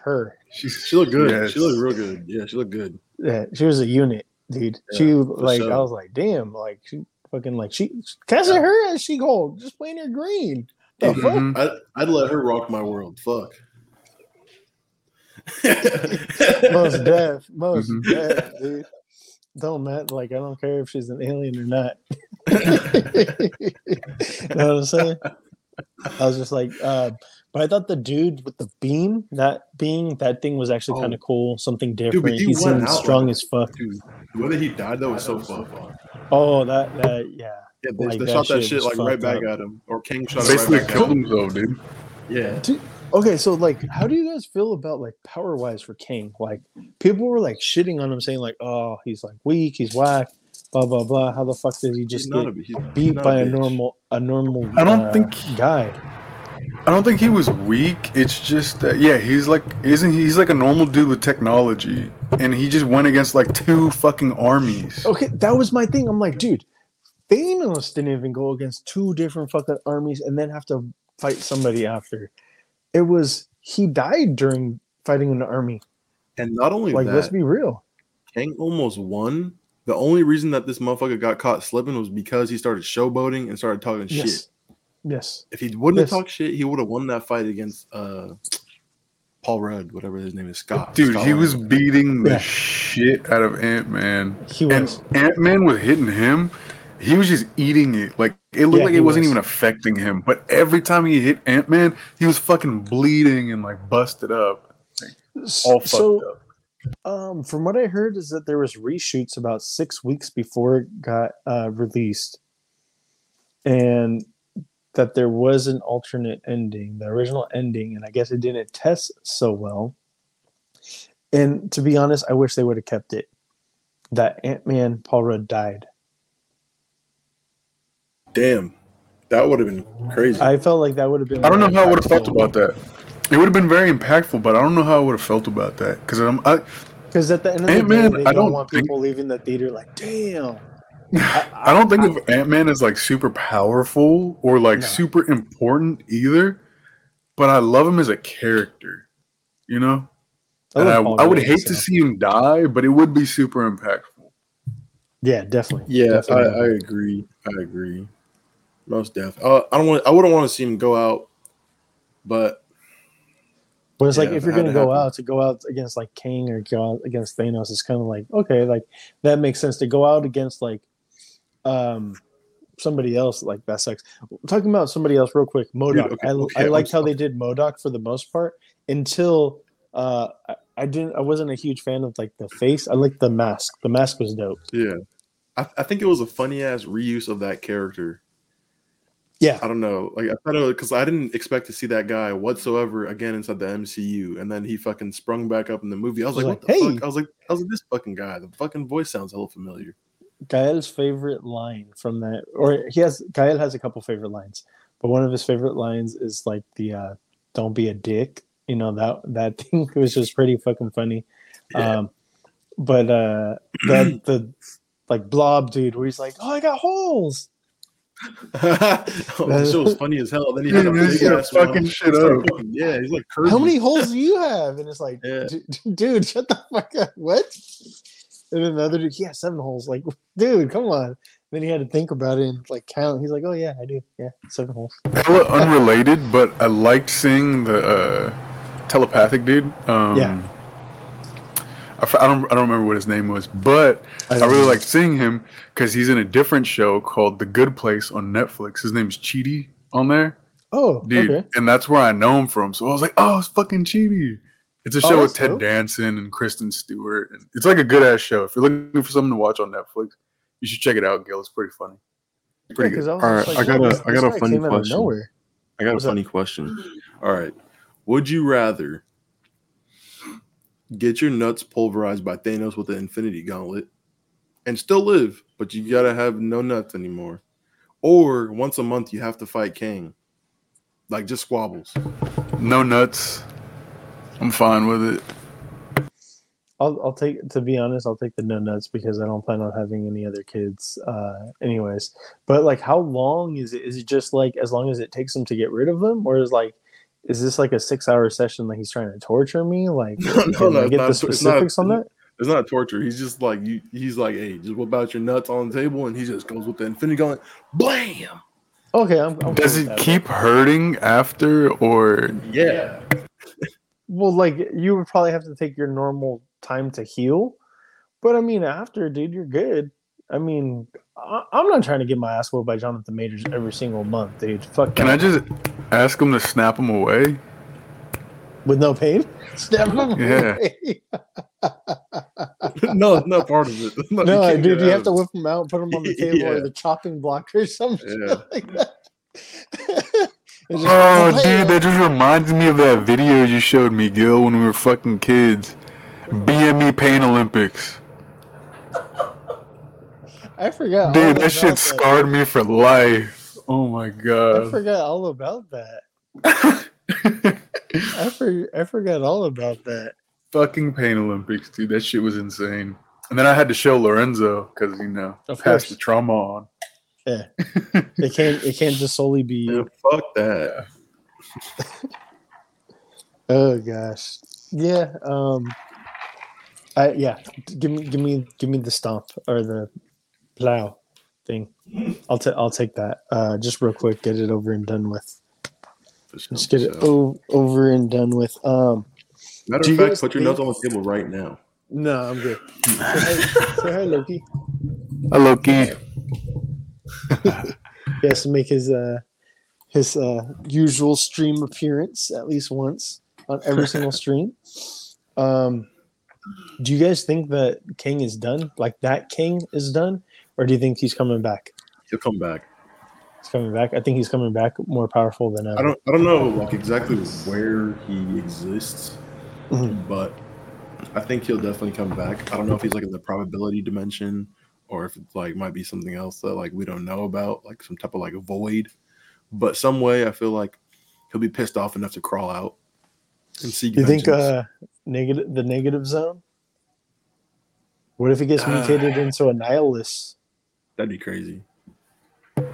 her. She She looked good. Yes. She looked real good. Yeah, she looked good. Yeah, she was a unit, dude. she like sure. I was like, damn, like she fucking like she casting her as she gold, just playing her green. The fuck? Mhm. I'd, I'd let her rock my world. Fuck. most deaf, most Mhm. deaf, dude. Don't matter. Like I don't care if she's an alien or not. you know what I'm saying? I was just like, uh, but I thought the dude with the beam, that beam, that thing was actually Oh. kind of cool. Something different. he he went seemed out strong like- as fuck. Dude, the way that he died though was so fun. Oh, that that yeah. Yeah, they, Like, they that shot that shit shit like right back up. at him, or Kang shot Basically right back killed at him. himself, dude. Yeah, Okay, so like, how do you guys feel about like power wise for Kang? Like, people were like shitting on him, saying like, "Oh, he's like weak, he's whack, blah blah blah." How the fuck did he just get a, he's beat not by a bitch. normal a normal? I don't uh, think- guy. I don't think he was weak. It's just that yeah, he's like isn't he- he's like a normal dude with technology, and he just went against like two fucking armies. Okay, that was my thing. I'm like, dude, Thanos didn't even go against two different fucking armies and then have to fight somebody after. It was he died during fighting in the army. And not only Like, let's be real. Kang almost won. The only reason that this motherfucker got caught slipping was because he started showboating and started talking shit. Yes. Yes. If he wouldn't Yes. have talked shit, he would have won that fight against uh Paul Rudd, whatever his name is, Scott. Dude, Scott he was Lang. beating the Yeah. shit out of Ant Man. He And. Ant Man was hitting him. He was just eating it. Like it looked Yeah, like it wasn't was. even affecting him. But every time he hit Ant Man, he was fucking bleeding and like busted up. All fucked so, up. um, from what I heard, is that there was reshoots about six weeks before it got uh, released, and that there was an alternate ending, the original ending, and I guess it didn't test so well. And to be honest, I wish they would have kept it. That Ant Man Paul Rudd died. Damn. That would have been crazy. I felt like that would have been. I don't know how I would have felt about that. It would have been very impactful, but I don't know how I would have felt about that because I'm I, Because at the end of the Ant-Man, day, they I don't, don't want think- people leaving the theater like, damn. I don't think of Ant Man as like super powerful or like No. super important either, but I love him as a character. You know, and I, I would hate to see him die, but it would be super impactful. Yeah, definitely. yeah, I, Definitely. I agree. I agree. Most def. Uh, I don't want. I wouldn't want to see him go out, but But it's like Yeah, if if you're gonna go happen. out to go out against like Kang or go out against Thanos, it's kind of like okay, like that makes sense to go out against like um somebody else like that sucks. Talking about somebody else real quick, MODOK. okay, I, okay, I liked how they did MODOK for the most part until uh I, I didn't I wasn't a huge fan of like the face. I liked the mask. The mask was dope. yeah, I, I think it was a funny ass reuse of that character. Yeah. I don't know. Like I thought it because I didn't expect to see that guy whatsoever again inside the MCU, and then he fucking sprung back up in the movie. I was I like, was what the hey. fuck? I was like, I was like, this fucking guy. The fucking voice sounds hella familiar. Gael's favorite line from that, or he has Gael has a couple favorite lines, but one of his favorite lines is like the uh, "Don't be a dick." You know that that thing was just pretty fucking funny. Yeah. Um, but uh, the the like blob dude, where he's like, "Oh, I got holes." oh, the show was funny as hell. Then he had a big ass fucking mouth. shit up. fucking- Yeah, he's like How many holes do you have? And it's like, Yeah. Dude, shut the fuck up. What? And then the other dude, yeah, seven holes. Like, dude, come on. Then he had to think about it and like count. He's like, oh yeah, I do. Yeah, seven holes. Hella unrelated, but I liked seeing the uh, telepathic dude. Um, Yeah. I, f- I don't. I don't remember what his name was, but I, don't really know. liked seeing him because he's in a different show called The Good Place on Netflix. His name's Chidi on there, Oh, dude, okay. and that's where I know him from. So I was like, oh, it's fucking Chidi. It's a Oh, show with Ted dope. Danson and Kristen Stewart. And it's like a good ass show. If you're looking for something to watch on Netflix, you should check it out, Gil. It's pretty funny. Pretty good. All right, I got a- I got a funny question. Nowhere. I got What's a up? funny question. All right. Would you rather get your nuts pulverized by Thanos with the Infinity Gauntlet and still live, but you gotta have no nuts anymore? Or once a month you have to fight Kang? Like just squabbles. No nuts. I'm fine with it. I'll, I'll take to be honest, I'll take the no nuts because I don't plan on having any other kids, uh, anyways. But like, how long is it? Is it just like as long as it takes them to get rid of them, or is like, is this like a six-hour session? Like he's trying to torture me? Like, No, can no, I it's get not- the it's not- specifics on that? It's not torture. He's just like you he's like, hey, just whip out your nuts on the table and he just goes with the Infinity going Blam! Okay, I'm. I'm Does it with that. keep hurting after, or Yeah. Well, like you would probably have to take your normal time to heal, but I mean, after, dude, you're good. I mean, I, I'm not trying to get my ass whooped by Jonathan Majors every single month, dude. Fuck. can I just ask him to snap him away? with no pain? Snap him Yeah. away. no, it's not part of it. No, no, can't dude, you have to whip him out, put him on the table Yeah. or the chopping block or something Yeah. like that. Just- Oh, dude, that just reminds me of that video you showed me, Gil, when we were fucking kids. BME Pain Olympics. I forgot. Dude, that shit scarred me for life. Oh my god. I forgot all about that. I, for, I forgot all about that. fucking Pain Olympics, dude. That shit was insane. And then I had to show Lorenzo because you know, Of pass the trauma on. Yeah, it can't. It can't just solely be. Yeah, fuck that. Oh gosh, yeah. Um, I yeah. Give me, give me, give me the stomp or the plow thing. I'll take. I'll take that. Uh, just real quick, get it over and done with. For sure, Just get it o- over and done with. Um, Matter of fact, guys put your think- nuts on the table right now. no, I'm good. Say hi, say hi Loki. Hello, Key. He has to make his uh his uh usual stream appearance at least once on every single stream. Um do you guys think that Kang is done? Like that Kang is done? Or do you think he's coming back? He'll come back. He's coming back. I think he's coming back more powerful than ever. I don't. I don't know like exactly where he exists, Mhm. but I think he'll definitely come back. I don't know if he's like in the probability dimension or if it's like might be something else that like we don't know about, like some type of like void. But some way, I feel like he'll be pissed off enough to crawl out and see. You think uh negative the negative zone? What if he gets Ah. mutated into Annihilus? That'd be crazy?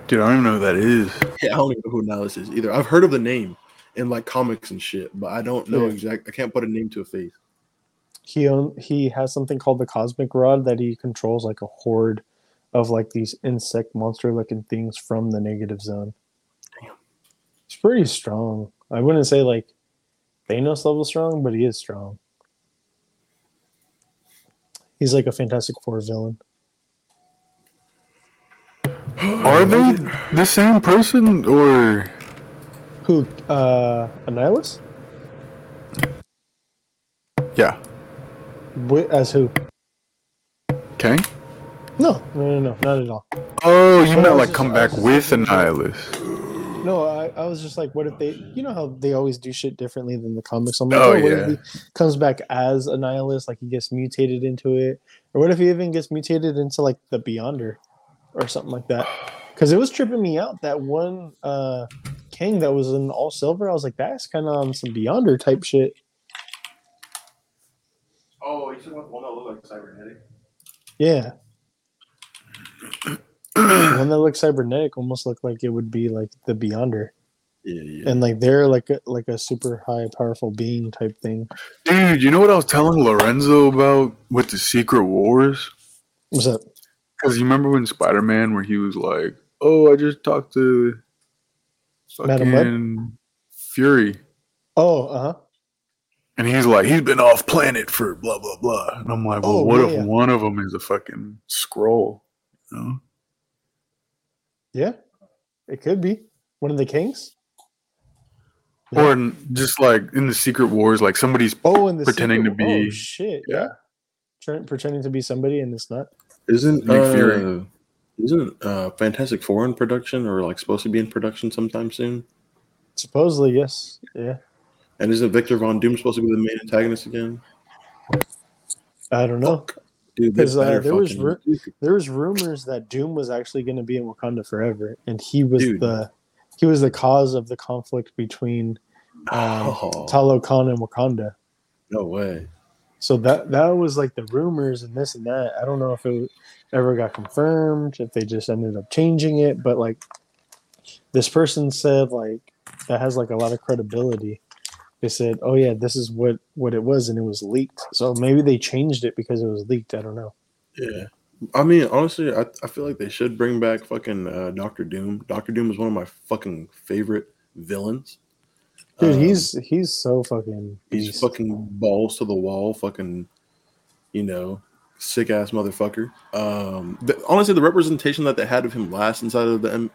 Dude, I don't even know who that is. Yeah, I don't even know who Nihilus is either. I've heard of the name in like comics and shit, but I don't know Yeah. exact. I can't put a name to a face. he own, he has something called the cosmic rod that he controls like a horde of like these insect monster looking things from the negative zone Damn. it's pretty strong i wouldn't say like thanos level strong but he is strong he's like a fantastic four villain Are they the same person or who uh annihilus yeah? Wh- as who Kang? no no no no not at all Oh, you meant like just- come back just with a thinking- nihilist. no I, I was just like, what if they, you know how they always do shit differently than the comics? I'm like, Oh, oh, what yeah. if he comes back as Annihilus, like he gets mutated into it, or what if he even gets mutated into like the Beyonder, or something like that? Because it was tripping me out that one uh Kang that was in all silver. I was like, that's kind of on some Beyonder type shit. Oh, you said one that looked like cybernetic. Yeah. The one that looked cybernetic almost looked like it would be like the Beyonder, Yeah, yeah. and like they're like a, like a super high powerful being type thing. Dude, you know what I was telling Lorenzo about with the Secret Wars? What's up? Because you remember when Spider Man, where he was like, "Oh, I just talked to fucking Fury," Oh, uh huh. and he's like, "He's been off planet for blah blah blah," and I'm like, "Well, Oh, what yeah, if yeah. one of them is a fucking scroll?" You know? Yeah, it could be one of the Kangs. Or in, just like in the Secret Wars, like somebody's Oh, and the Pretending secret- to be- Oh shit! Yeah, yeah. Trying, pretending to be somebody and it's not. Isn't Nick uh, Fury. Isn't uh, Fantastic Four in production or like supposed to be in production sometime soon? Supposedly, yes. Yeah, And isn't Victor Von Doom supposed to be the main antagonist again? I don't know. Dude, they 'Cause, uh, there was ru- There was rumors that Doom was actually going to be in Wakanda forever, and he was Dude. the he was the cause of the conflict between um, Oh, Talokan and Wakanda. no way. So that that was like the rumors and this and that. I don't know if it ever got confirmed, if they just ended up changing it, but like this person said like that has like a lot of credibility. They said, "Oh yeah, this is what what it was and it was leaked." So maybe they changed it because it was leaked. I don't know. Yeah. I mean, honestly, I, I feel like they should bring back fucking uh, Doctor Doom. Doctor Doom is one of my fucking favorite villains. Dude, Um, he's he's so fucking he's beast. fucking balls to the wall, fucking, you know, sick ass motherfucker. Um, the, honestly, the representation that they had of him last inside of the M,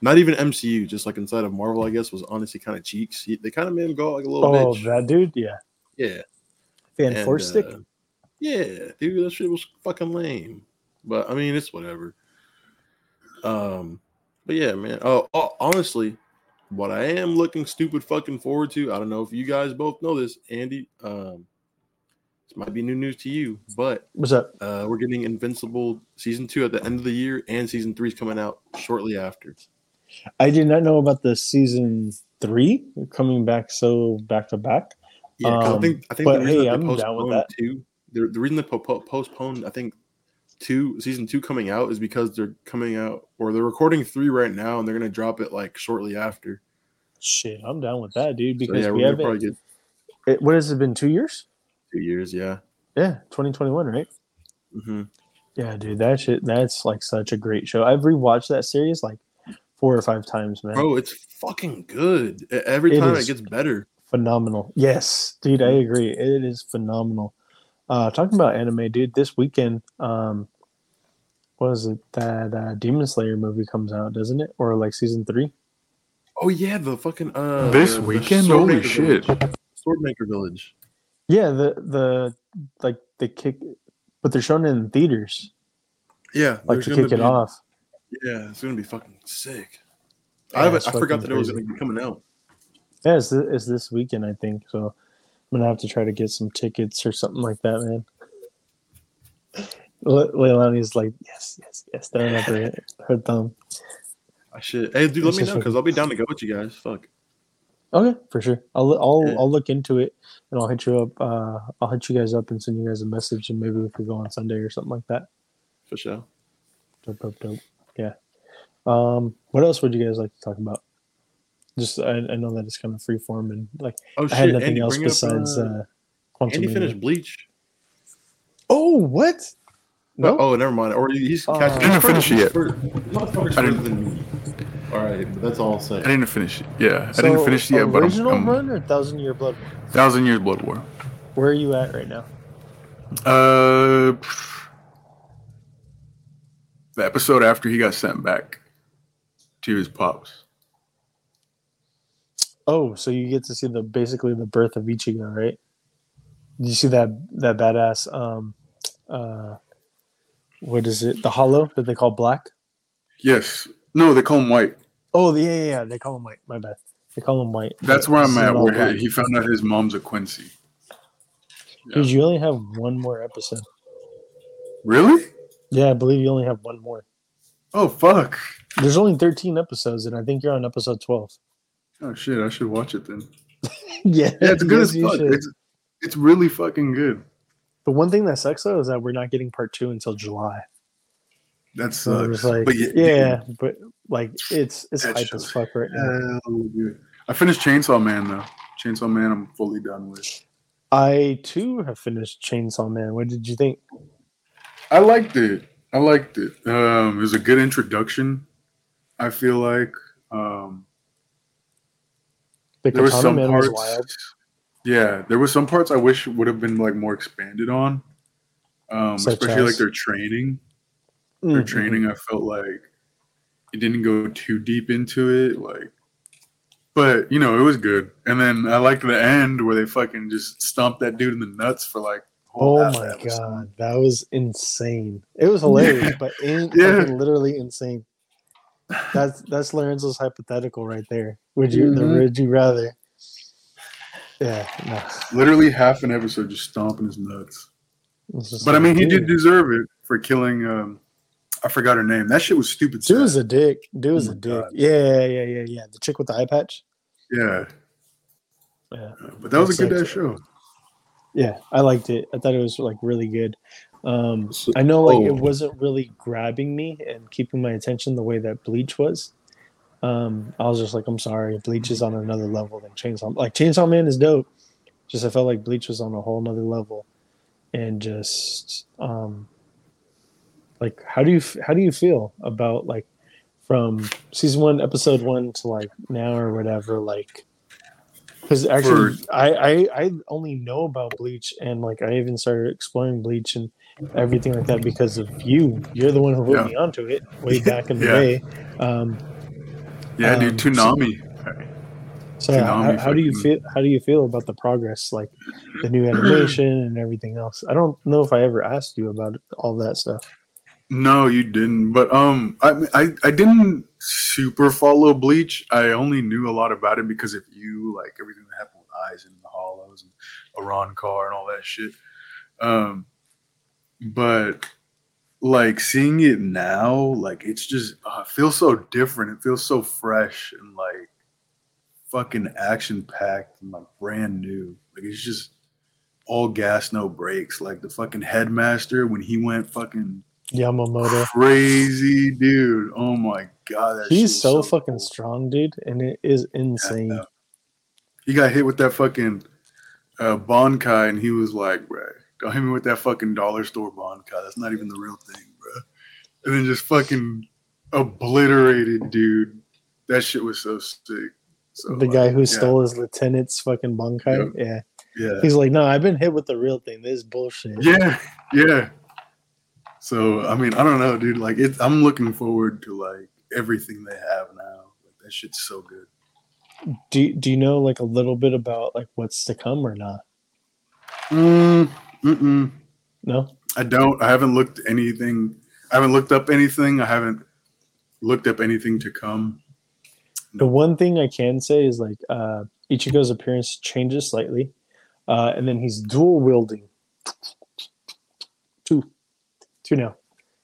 not even MCU, just like inside of Marvel, I guess, was honestly kind of cheeks. He, they kind of made him go out like a little Oh, bitch. that dude, yeah. yeah, Fan And, Force Stick. uh, yeah, dude, that shit was fucking lame. But I mean, it's whatever. Um, but yeah, man. Oh, oh, honestly, what I am looking stupid fucking forward to. I don't know if you guys both know this, Andy. Um, this might be new news to you, but What's up? uh, we're getting Invincible season two at the end of the year, and season three is coming out shortly after. I did not know about the season three coming back so back to back. Yeah, 'cause I Um, think I think but the reason hey, that I'm down with that. two, the, the reason they po- po- postponed, I think, two season two coming out is because they're coming out or they're recording three right now, and they're gonna drop it like shortly after. Shit, I'm down with that, dude. So, Because yeah, we haven't. probably get It, what has it been? Two years? two years. Yeah. Yeah, 2021, right? Mm-hmm. Yeah, dude, that shit. That's like such a great show. I've rewatched that series like four or five times, man. Bro, it's fucking good. Every It time is. it gets better. phenomenal. Yes, dude, I agree. It is phenomenal. Uh talking about anime, dude, this weekend, um what is it that uh Demon Slayer movie comes out, doesn't it? Or like season three? Oh yeah, the fucking uh This the- the weekend? Sword Holy shit. Village. Swordmaker Village. Yeah, the the like they kick but they're showing it in theaters, Yeah, like to gonna kick it off. Yeah, it's gonna be fucking sick. Yeah, I, haven't, it's I forgot fucking that it was gonna be coming out. Yeah, it's, th- it's this weekend, I think. So I'm gonna have to try to get some tickets or something like that, man. Le- Leilani's like, yes, yes, yes, her, her thumb. I should. Hey, dude, let me know because I'll be down to go with you guys. Fuck. Okay, for sure. I'll I'll Yeah. I'll look into it and I'll hit you up. Uh, I'll hit you guys up and send you guys a message and maybe we could go on Sunday or something like that. For sure. Dope, dope, dope. Yeah. Um, what else would you guys like to talk about? Just I, I know that it's kind of free form and like Oh I had shit, nothing Andy, else bring up, besides uh, uh, Quantum. Andy finished Bleach. Oh, what? No. Oh, never mind. Or he's Uh, catching. I didn't finish it yet. Motherfucker's I didn't- All right, but that's all I'll say. I didn't finish it. Yeah, I didn't finish it yet, but I'm, original I'm run or Thousand Year Blood? War? Thousand Year Blood War. Where are you at right now? Uh, the episode after he got sent back to his pops. Oh, so you get to see the basically the birth of Ichigo, right? Did you see that that badass um uh what is it? The hollow that they call black? Yes. No, they call him White. Oh yeah, yeah, yeah. They call him white. My bad. They call him white. That's where I'm at. Where he, he found out his mom's a Quincy. Dude, you only have one more episode. Really? Yeah, I believe you only have one more. Oh fuck! There's only 13 episodes, and I think you're on episode 12. Oh shit! I should watch it then. yeah, Yeah, it's good as fuck. should. It's it's really fucking good. The one thing that sucks though is that we're not getting part two until July. That's So like, but yeah, yeah, but like it's it's hype show's as fuck right now. I finished Chainsaw Man though. Chainsaw Man, I'm fully done with. I too have finished Chainsaw Man. What did you think? I liked it. I liked it. Um, it was a good introduction. I feel like um, The there was some Man parts. Yeah, there was some parts I wish would have been like more expanded on. Um, Such especially like their training. Their Mhm. training, I felt like it didn't go too deep into it. Like, but you know, it was good. And then I liked the end where they fucking just stomped that dude in the nuts for like. Oh my god, that was insane. It was hilarious, but in, Yeah. fucking literally insane. That's that's Lorenzo's hypothetical right there. Would you the Mhm. would you rather? Yeah, no. Literally half an episode just stomping his nuts. But I mean, he did deserve it for killing. um I forgot her name. That shit was stupid. Dude was a dick. Dude was Oh a dick. God. Yeah, yeah, yeah, yeah. The chick with the eye patch. yeah, Yeah. but that was a good like- ass show. Yeah, I liked it. I thought it was like really good. Um, I know like Oh. it wasn't really grabbing me and keeping my attention the way that Bleach was. Um, I was just like, I'm sorry, Bleach is on another level than Chainsaw. Like Chainsaw Man is dope. Just I felt like Bleach was on a whole nother level, and just um, like how do you how do you feel about like from season one, episode one to like now or whatever, like because actually I, I I only know about Bleach and like I even started exploring Bleach and everything like that because of you. You're the one who put Yeah. me onto it way back in the Yeah. day. Um, Yeah, Um, dude, Toonami. so how, Toonami how do you feel? How do you feel about the progress, like the new animation and everything else? I don't know if I ever asked you about all that stuff. No, you didn't. But um, I I I didn't super follow Bleach. I only knew a lot about it because of you, like everything that happened with Eyes and the Hollows and Arrancar and all that shit. Um, but like seeing it now, like it's just uh, it feels so different. It feels so fresh and like fucking action packed and like brand new. Like it's just all gas, no brakes. Like the fucking headmaster when he went fucking Yamamoto, crazy dude. Oh my god, that he's was so, fucking cool. strong, dude, and it is insane. Yeah. He got hit with that fucking uh, Bankai, and he was like, "Bro, don't hit me with that fucking dollar store Bankai. That's not even the real thing, bro." And then just fucking obliterated, dude. That shit was so sick. So the guy like, who yeah, stole his lieutenant's fucking bankai. Yeah. yeah, He's like, no, I've been hit with the real thing. This is bullshit. yeah, yeah. So I mean, I don't know, dude. Like, it, I'm looking forward to like everything they have now. Like that shit's so good. Do Do you know like a little bit about like what's to come or not? Mm, mm-mm. No. I don't. I haven't looked anything. I haven't looked up anything. I haven't looked up anything to come. The one thing I can say is like uh, Ichigo's appearance changes slightly, uh, and then he's dual wielding two, two now.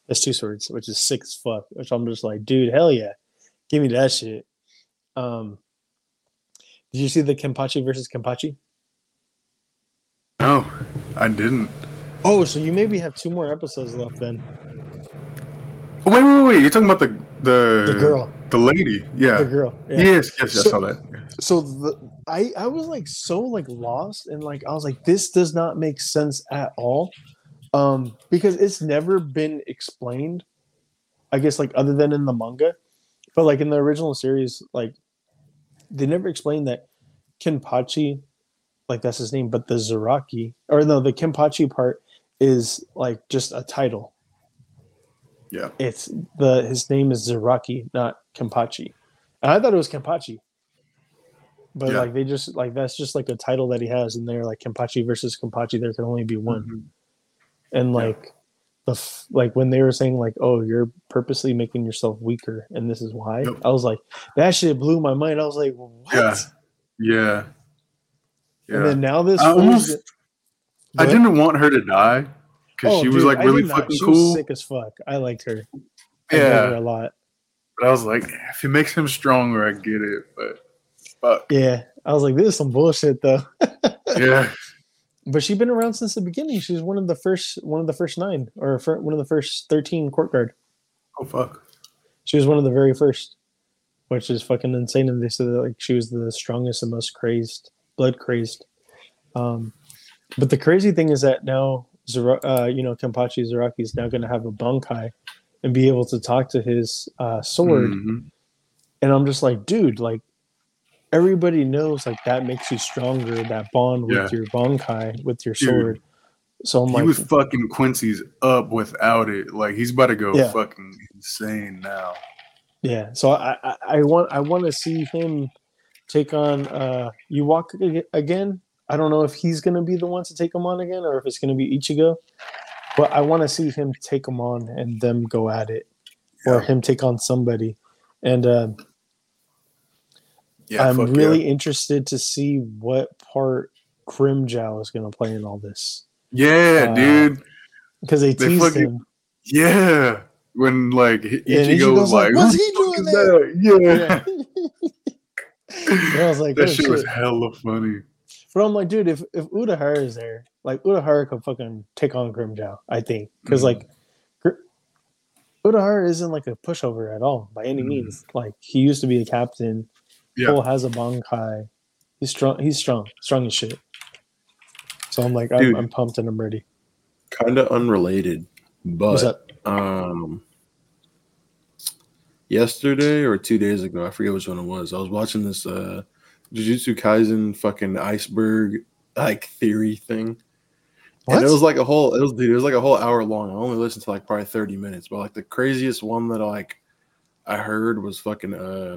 That's two swords, which is six fuck. Which I'm just like, dude, hell yeah, give me that shit. Um, did you see the Kenpachi versus Kenpachi? I didn't. Oh, so you maybe have two more episodes left then. Oh, wait, wait, wait! You're talking about the the The girl, the lady? Yeah. the girl. yeah. Yes, yes, I So- saw that. so the I I was like so like lost and like I was like this does not make sense at all um because it's never been explained I guess like other than in the manga but like in the original series like they never explained that Kenpachi like that's his name but the Zaraki or no the Kenpachi part is like just a title Yeah. it's the his name is Zaraki not Kenpachi and I thought it was Kenpachi but Yeah. like they just like that's just like a title that he has and they're like Kenpachi versus Kenpachi there can only be one Mhm. and Yeah. like the f- like when they were saying like, "Oh, you're purposely making yourself weaker, and this is why." I was like, that shit blew my mind. I was like, "What?" Yeah. Yeah. And then now this. I almost- I didn't want her to die because Oh, she was dude, like really fucking She was cool. sick as fuck. I liked her. I liked her Yeah. a lot. But I was like, if it makes him stronger, I get it. But fuck. Yeah, I was like, this is some bullshit though. Yeah. but she's been around since the beginning. She's one of the first, one of the first nine, or one of the first thirteen court guard. Oh fuck. She was one of the very first, which is fucking insane. And they said that like she was the strongest and most crazed, blood crazed. Um, but the crazy thing is that now, uh, you know, Kenpachi Zaraki is now going to have a bankai and be able to talk to his uh, sword. Mhm. And I'm just like, dude, like everybody knows like that makes you stronger. That bond with Yeah. your bankai, with your Dude. sword. So I'm He like, was fucking Quincy's up without it. Like he's about to go Yeah. fucking insane now. Yeah, so I, I, I want I want to see him take on uh Yhwach again. I don't know if he's gonna be the one to take him on again or if it's gonna be Ichigo, but I want to see him take him on and them go at it, or him take on somebody. And uh, Yeah, I'm really yeah. interested to see what part Grimmjow is gonna play in all this Yeah, uh, dude. because they They teased fucking- him. Yeah. When like Ichigo was like, like, "What's he doing there?" that?" Yeah. And I was like, that oh, shit, was hella funny. But I'm like, dude, if if Urahara is there, like Urahara could fucking take on Grimmjow, I think, because Mhm. like Gr- Urahara isn't like a pushover at all by any Mhm. means. Like he used to be a captain. Yeah. Cole has a bankai. He's strong. He's strong. Strong as shit. So I'm like, I'm, Dude. I'm pumped and I'm ready. Kind of unrelated, What's but up? um, yesterday or two days ago, I forget which one it was. I was watching this uh, Jujutsu Kaisen fucking iceberg like theory thing. What? And it was like a whole it was dude, it was like a whole hour long. I only listened to like probably 30 minutes, but like the craziest one that like I heard was fucking uh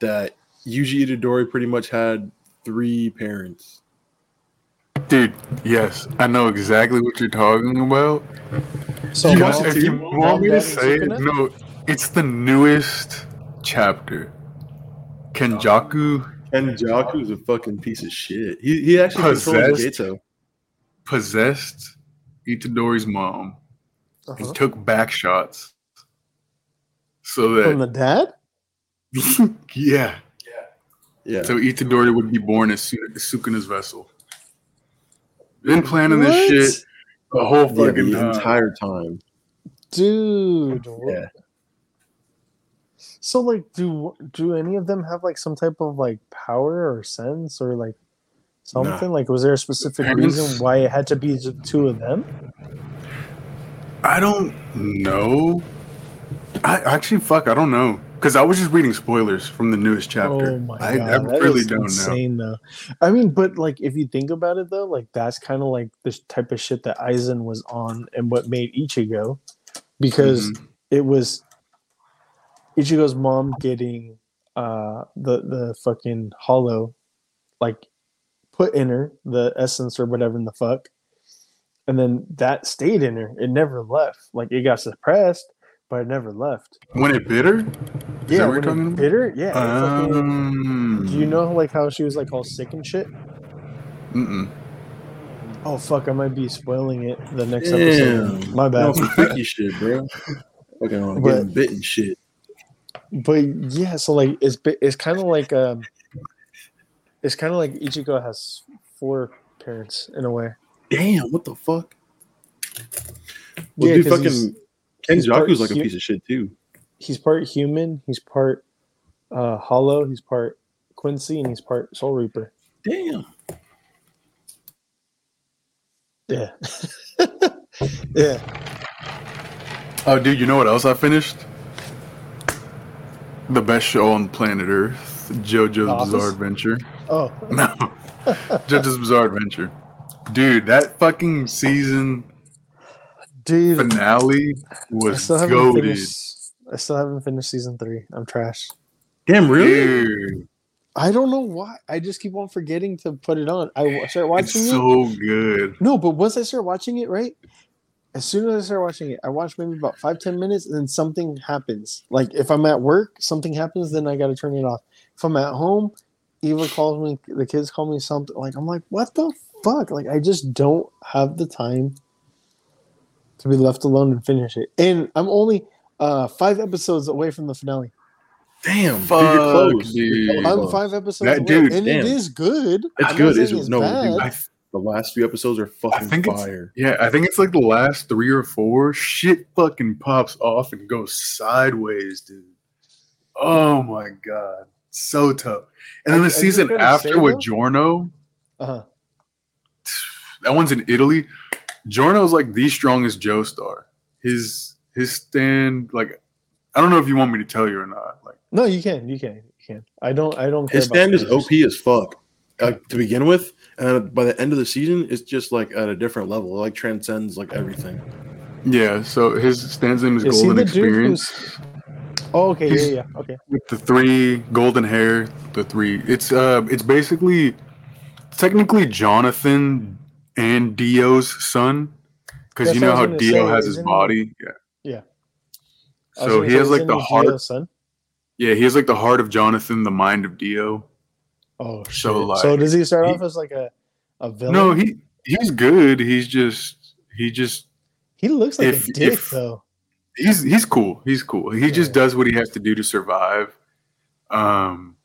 that Yuji Itadori pretty much had three parents. Dude, yes, I know exactly what you're talking about. so You You know, watched mom- it if you want me to say it, Sukuna? no, it's the newest chapter. Kenjaku Kenjaku is a fucking piece of shit. He he actually Possessed? Geto. possessed Itadori's mom uh-huh. and took back shots so from that the dad. yeah, Yeah. so Itadori would be born as Su- Sukuna's vessel. Been planning this shit the whole Yeah, fucking the time. entire time. dude. what- Yeah. So like, do do any of them have like some type of like power or sense or like something? Like, was there a specific reason why it had to be the two of them? I don't know. I actually fuck. I don't know because I was just reading spoilers from the newest chapter. Oh my I, god, I that really don't know. though. I mean, but like if you think about it though, like that's kind of like this type of shit that Aizen was on and what made Ichigo, because Mhm. it was Ichigo's mom getting uh the the fucking hollow like put in her the essence or whatever in the fuck and then that stayed in her it never left like it got suppressed but it never left When it bit her? Is yeah when it talking about? bit her yeah it fucking- Um, do you know like how she was like all sick and shit Mm-mm. oh fuck i might be spoiling it the next Damn. episode my No, bad freaky shit, bro. Fucking getting bitten shit. But yeah so like it's it's kind of like um it's kind of like ichigo has four parents in a way Damn, what the fuck? Well, Yeah, dude, 'cause he's- fucking Ken he's part like a hu- piece of shit too. he's part human he's part uh hollow he's part quincy and he's part soul reaper Damn. yeah yeah Oh, dude, you know what else I finished? The best show on planet Earth, JoJo's Office? Bizarre Adventure. oh No, JoJo's Bizarre Adventure. Dude, that fucking season dude finale i was still haven't goaded. finished i still haven't finished season three i'm trash Damn, really? Dude, i don't know why i just keep on forgetting to put it on i start watching it's it so good. no but once i start watching it right as soon as I start watching it, I watch maybe about five ten minutes, and then something happens. Like if I'm at work, something happens, then I got to turn it off. If I'm at home, Eva calls me, the kids call me something. Like I'm like, what the fuck? Like I just don't have the time to be left alone and finish it. And I'm only uh five episodes away from the finale. Damn, Fuck, dude, you're close. dude. I'm five episodes That away, dude, and damn. it is good. It's I'm good. saying It's, no, dude. I, the last few episodes are I fucking think it's fire. yeah. I think it's like the last three or four. Shit fucking pops off and goes sideways, dude. Oh my god, so tough. And then I- I the just season gotta after with though- Giorno, Uh-huh. that one's in Italy. Giorno's like the strongest Joestar. His his stand like I don't know if you want me to tell you or not. Like No, you can, you can, you can. I don't, I don't. Care His about stand is. OP as fuck. Like to begin with, and by the end of the season, it's just like at a different level. It like transcends like everything. yeah, so his stand's name is, Is Golden Experience. Oh, okay, He's- yeah, yeah, okay. with the three golden hair, the three. It's uh, it's basically technically Jonathan and Dio's son, because you know how Dio say, has his isn't he- body. Yeah. Yeah. So he has like the heart. Son? Yeah, he has like the heart of Jonathan, the mind of Dio. Oh shit! So, So, does he start he- off as like a a villain? No, he he's good. He's just he just he looks like if- a dick if- though. he's he's cool. He's cool. He just does what he has to do to survive. Um,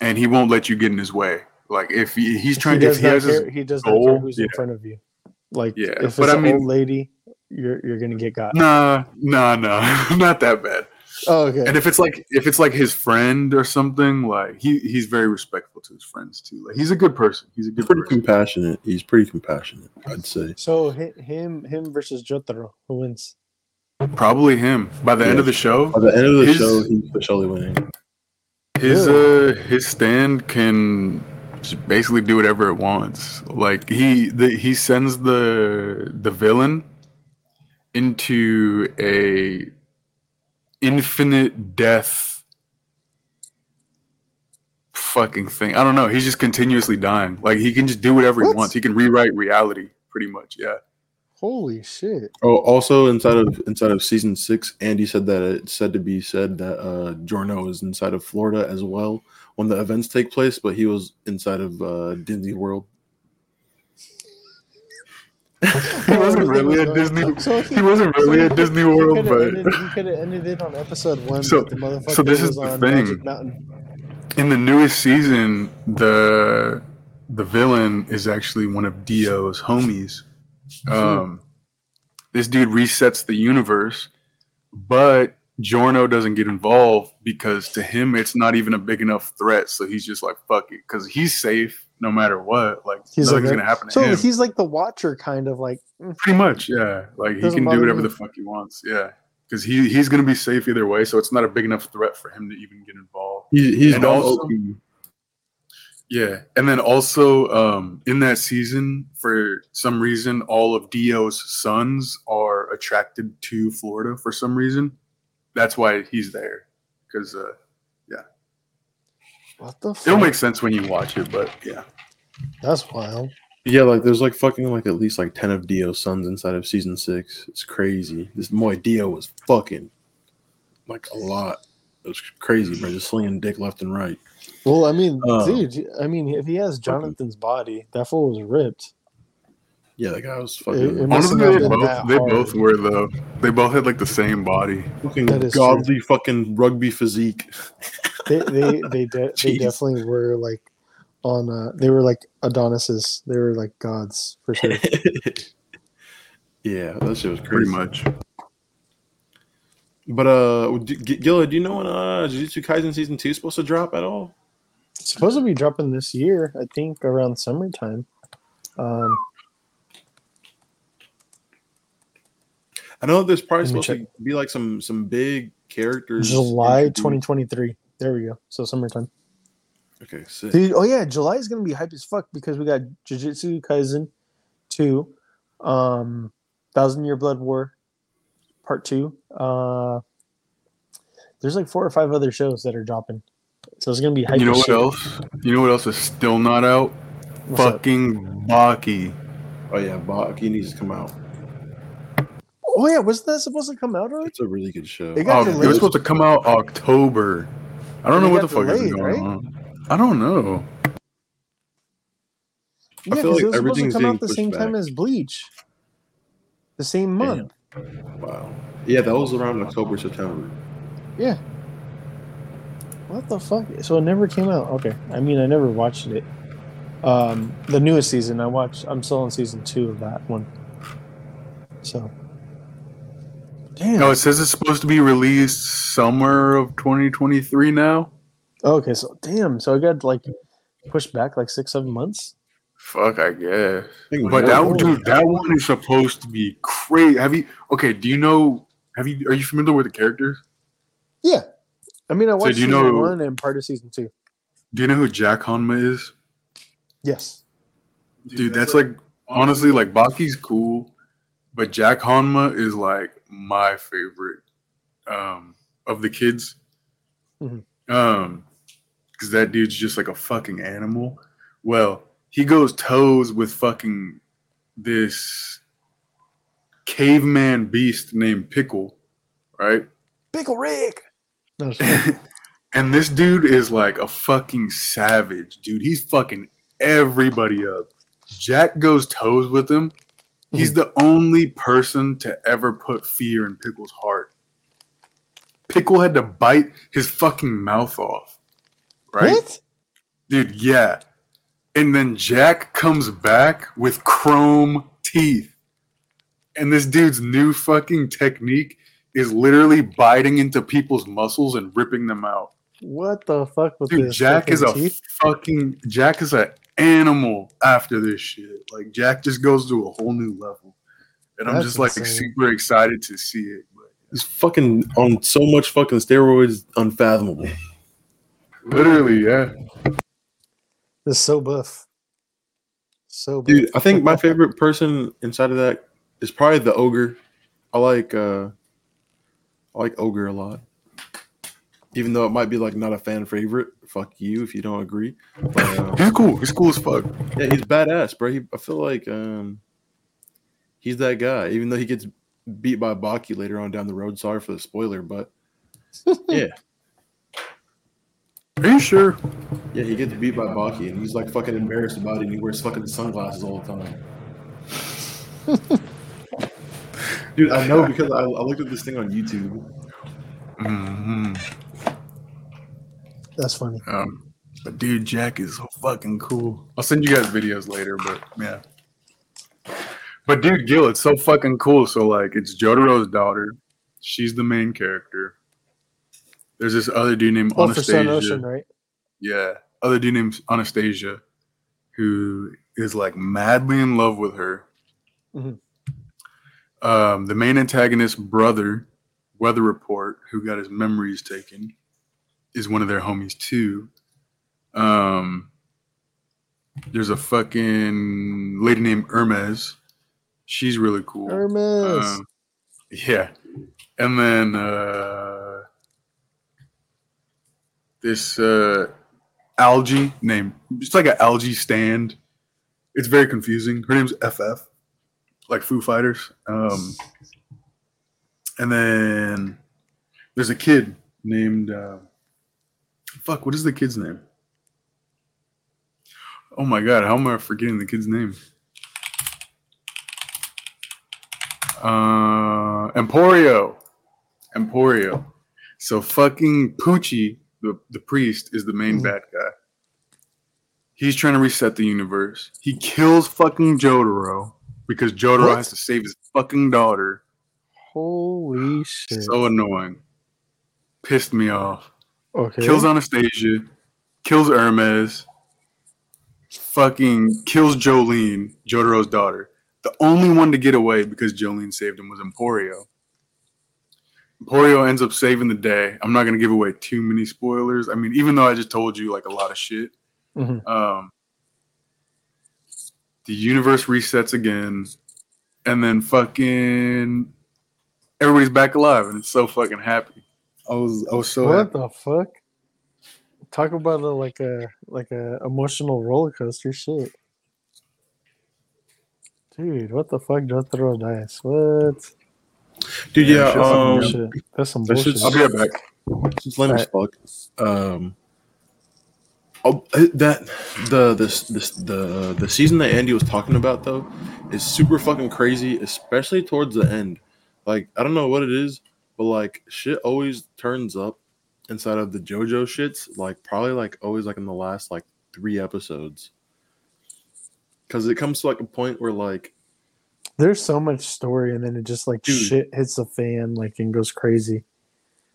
and he won't let you get in his way. Like if he, he's trying, he if does he has his. He does not care goal, who's in front of you. Like Yeah, if it's but I an mean- old lady, you're you're gonna get got. Nah, nah, nah, not that bad. Oh, okay. And if it's like if it's like his friend or something, like he he's very respectful to his friends too. Like he's a good person. He's a He's good pretty person. compassionate. He's pretty compassionate, I'd say. so him him versus Jotaro, who wins? Probably him. By the end of the show, By the end of the His- show, he's officially winning. his Really? uh his stand can just basically do whatever it wants. Like he the, he sends the the villain into a infinite death fucking thing. I don't know. He's just continuously dying. Like he can just do whatever What? he wants. He can rewrite reality pretty much. Yeah. Holy shit! Oh, also inside of inside of season six, Andy said that it's said to be said that uh Giorno is inside of Florida as well when the events take place, but he was inside of uh Disney World. He wasn't really at Disney. So He wasn't really at Disney World, He but could have ended it on episode one. So- the so this is the thing. In the newest season, the the villain is actually one of Dio's homies. Um, this dude resets the universe, but Giorno doesn't get involved because to him it's not even a big enough threat. So he's just like fuck it, because he's safe no matter what. Like He's nothing's like, gonna happen to so him. he's like the Watcher, kind of like. mm, Pretty much, yeah. Like he can do whatever me. the fuck he wants. Yeah, because he he's gonna be safe either way. So it's not a big enough threat for him to even get involved. He, he's And done also- OP. Yeah, and then also um, in that season, for some reason, all of Dio's sons are attracted to Florida for some reason. That's why he's there. Because uh, What the? Fuck? it'll make sense when you watch it, but yeah, That's wild. Yeah, like there's like fucking like at least like ten of Dio's sons inside of season six. It's crazy. This boy Dio was fucking like a lot. It was crazy, bro. Just slinging dick left and right. Well, I mean, Uh, dude. I mean, if he has Jonathan's body, that fool was ripped. Yeah, that guy was fucking, it must honestly, they both they both were though. They both had like the same body. fucking that is true. godly fucking rugby physique. They they they, de- they definitely were like on. Uh, they were like Adonises. They were like gods for sure. yeah, that shit was crazy. Pretty much. But uh, d- G- Gilla, do you know when uh Jujutsu Kaisen season two is supposed to drop at all? It's supposed to be dropping this year. I think around summertime. Um, I know there's probably Let me supposed to be like some some big characters. July 2023. There we go. So summertime. Okay, sick. Dude, oh yeah, July is gonna be hype as fuck because we got Jujutsu Kaisen two, um, Thousand Year Blood War, part two. Uh, there's like four or five other shows that are dropping, so it's gonna be hype. You know what shit. else? You know what else is still not out? What's up? Fucking Baki. Oh yeah, Baki needs to come out. Oh yeah, wasn't that supposed to come out already? It's a really good show. It Oh, it was supposed to come out October. I don't know what the fuck is going right? on. I don't know. Yeah, feel 'cause like it was supposed to come out the pushed same time as Bleach. The same month. Wow. Yeah, that was around October, September. Yeah. What the fuck? So it never came out. Okay. I mean, I never watched it. Um, the newest season I watched. I'm still on season two of that one. So. Damn. No, it says it's supposed to be released summer of 2023 now. okay. So damn. So I got like pushed back like six, seven months. Fuck, I guess. I But that one, dude, that one is supposed to be crazy. Have you? Okay, do you know? Have you? Are you familiar with the characters? Yeah. I mean, I watched do you season know- one and part of season two. Do you know who Jack Hanma is? Yes. Dude, that's like honestly, like Baki's cool, but Jack Hanma is like my favorite um of the kids. Mhm. Um, because that dude's just like a fucking animal. Well, he goes toes with fucking this caveman beast named Pickle, right? Pickle Rick. No, and this dude is like a fucking savage, dude. He's fucking everybody up. Jack goes toes with him. He's mm-hmm. the only person to ever put fear in Pickle's heart. Pickle had to bite his fucking mouth off. Right? What? Dude, yeah. And then Jack comes back with chrome teeth. And this dude's new fucking technique is literally biting into people's muscles and ripping them out. What the fuck with Dude? Jack is a fucking teeth? fucking Jack is an animal after this shit. Like Jack just goes to a whole new level. And I'm just like insane. super excited to see it. But He's fucking on so much fucking steroids, unfathomable. literally, yeah. This is so buff. So buff. Dude, I think my favorite person inside of that is probably the ogre. I like uh I like ogre a lot. Even though it might be like not a fan favorite. Fuck you if you don't agree. But, uh, He's cool. He's cool as fuck. yeah, he's badass, bro. He, I feel like um he's that guy. Even though he gets beat by Baki later on down the road. Sorry for the spoiler, but yeah, Are you sure? yeah, he gets beat by Baki, and he's like fucking embarrassed about it. And he wears fucking sunglasses all the time. Dude, I know because I, I looked at this thing on YouTube. hmm That's funny. Um, but dude, Jack is so fucking cool. I'll send you guys videos later, but yeah. But dude, Gil, it's so fucking cool. So like, it's Jotaro's daughter. She's the main character. There's this other dude named Oh, for Sun Anastasia. Ocean, right? Yeah, other dude named Anastasia, who is like madly in love with her. Mhm. Um, the main antagonist's brother, Weather Report, who got his memories taken, is one of their homies too. Um, there's a fucking lady named Hermes. She's really cool. Hermes. Um, yeah. And then uh, this uh, algae name. it's like an algae stand. It's very confusing. Her name's FF, like Foo Fighters. Um, and then there's a kid named, uh, fuck, what is the kid's name? Oh my god, how am I forgetting the kid's name? Uh, Emporio. Emporio. So fucking Pucci, the, the priest, is the main Mhm. bad guy. He's trying to reset the universe. He kills fucking Jotaro because Jotaro What? has to save his fucking daughter. Holy shit. So annoying. Pissed me off. Okay. Kills Anastasia. Kills Hermes. Fucking kills Jolyne, Jotaro's daughter. The only one to get away because Jolyne saved him was Emporio. Emporio ends up saving the day. I'm not gonna give away too many spoilers. I mean, even though I just told you like a lot of shit. Mhm. Um, the universe resets again, and then fucking everybody's back alive, and it's so fucking happy. I was I was so what happy. the fuck? Talk about a, like a like a emotional roller coaster shit. Dude, what the fuck? Jotaro dice. What? Dude, Yeah, yeah. um. That's some bullshit. shit's- I'll be right back. It's lame as fuck. Um, oh, that the this this the the season that Andy was talking about though is super fucking crazy, especially towards the end. Like I don't know what it is, but like shit always turns up inside of the JoJo shits. Like probably like always like in the last like three episodes, because it comes to like a point where like There's so much story, and then it just like Dude. shit hits the fan, like and goes crazy.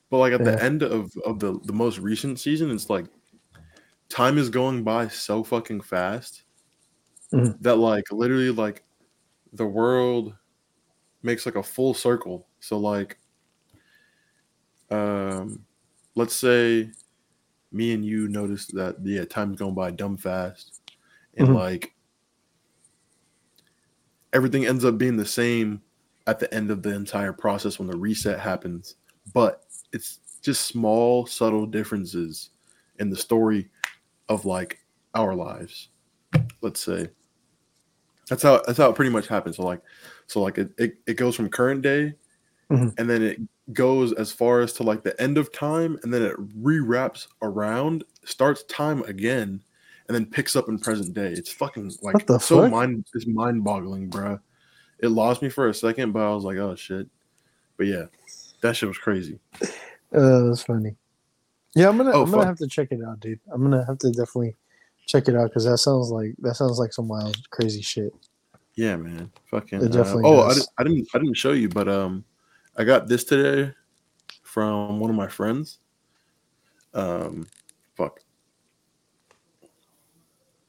But like at the end of of the the most recent season, it's like time is going by so fucking fast Mhm. that like literally like the world makes like a full circle. So like um let's say me and you notice that yeah, time's going by dumb fast and Mhm. like everything ends up being the same at the end of the entire process when the reset happens. But it's just small, subtle differences in the story of like our lives. Let's say that's how that's how it pretty much happens. So like, so like it it, it goes from current day, Mhm. and then it goes as far as to like the end of time, and then it rewraps around, starts time again, and then picks up in present day. It's fucking like the so fuck? mind it's mind boggling, bruh. It lost me for a second, but I was like, oh shit. But yeah, that shit was crazy. Uh, that's funny. Yeah, I'm gonna Oh, I'm gonna have to check it out, dude. I'm gonna have to definitely check it out because that sounds like that sounds like some wild, crazy shit. Yeah, man. Fucking. It uh, oh, I, I didn't. I didn't show you, but um, I got this today from one of my friends. Um, fuck.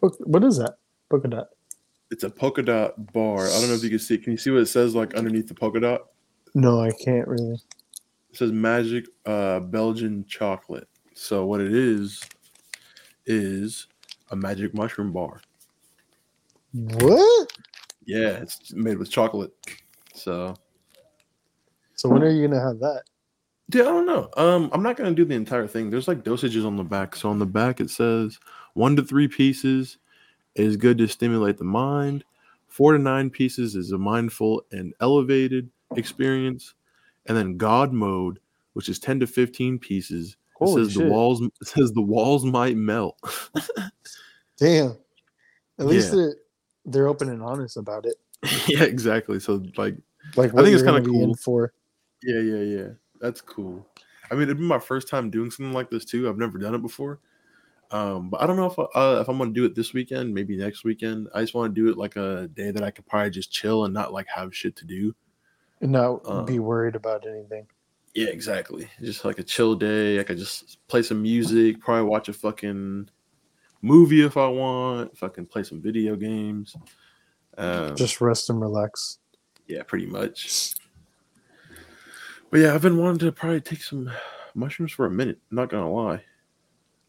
What is that? Polka dot. It's a polka dot bar. I don't know if you can see. Can you see what it says like underneath the polka dot? No, I can't really. It says magic uh, Belgian chocolate. So what it is is a magic mushroom bar. What? Yeah, it's made with chocolate. So So when are you gonna have that? Yeah, I don't know. Um, I'm not gonna do the entire thing. There's like dosages on the back. So on the back it says one to three pieces is good to stimulate the mind. Four to nine pieces is a mindful and elevated experience, and then God mode, which is ten to fifteen pieces. It says shit! the walls. It says the walls might melt. Damn. At least Yeah. they're, they're open and honest about it. yeah, exactly. So like, Like I think it's you're kinda gonna be in cool. for. Yeah, yeah, yeah. That's cool. I mean, it'd be my first time doing something like this too. I've never done it before. Um, but I don't know if uh, if I'm gonna do it this weekend, maybe next weekend. I just want to do it like a day that I could probably just chill and not like have shit to do. And not Uh, be worried about anything. Yeah, exactly. Just like a chill day. I could just play some music, probably watch a fucking movie if I want. Fucking play some video games. Um, Just rest and relax. yeah, pretty much. But yeah, I've been wanting to probably take some mushrooms for a minute. Not gonna lie.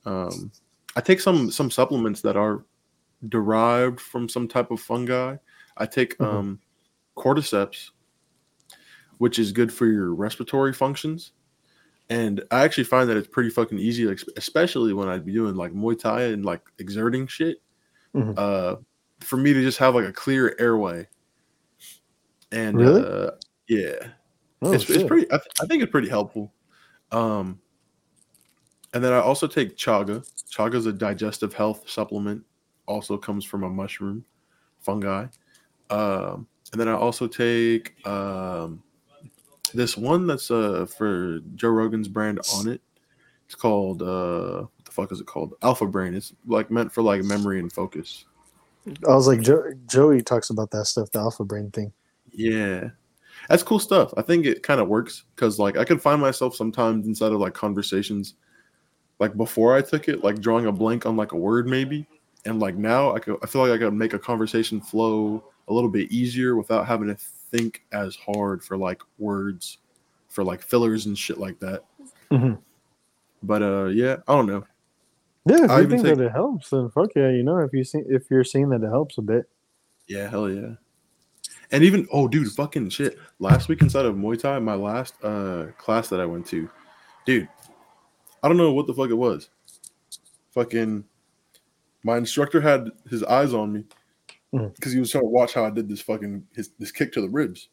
Um, I take some some supplements that are derived from some type of fungi. I take Mhm. um, cordyceps, which is good for your respiratory functions. And I actually find that it's pretty fucking easy, especially when I'd be doing like Muay Thai and like exerting shit. Mhm. Uh, for me to just have like a clear airway. And Really? uh, yeah, Oh, it's, it's pretty. I, th- I think it's pretty helpful. Um, and then I also take chaga. Chaga is a digestive health supplement. Also comes from a mushroom, fungi. Um, and then I also take um, this one that's uh for Joe Rogan's brand on it. It's called uh, what the fuck is it called? Alpha Brain. It's like meant for like memory and focus. I was like, jo- Joey talks about that stuff, the alpha brain thing. Yeah. That's cool stuff. I think it kind of works because like I could find myself sometimes inside of like conversations like before I took it, like drawing a blank on like a word maybe. And like now I could I feel like I could make a conversation flow a little bit easier without having to think as hard for like words for like fillers and shit like that. Mhm. But uh yeah, I don't know. Yeah, if I you think take- that it helps, then fuck yeah, you know, if you see if you're seeing that it helps a bit. Yeah, hell yeah. And even oh dude, fucking shit. Last week inside of Muay Thai, my last uh class that I went to, dude, I don't know what the fuck it was. Fucking my instructor had his eyes on me because he was trying to watch how I did this fucking his this kick to the ribs.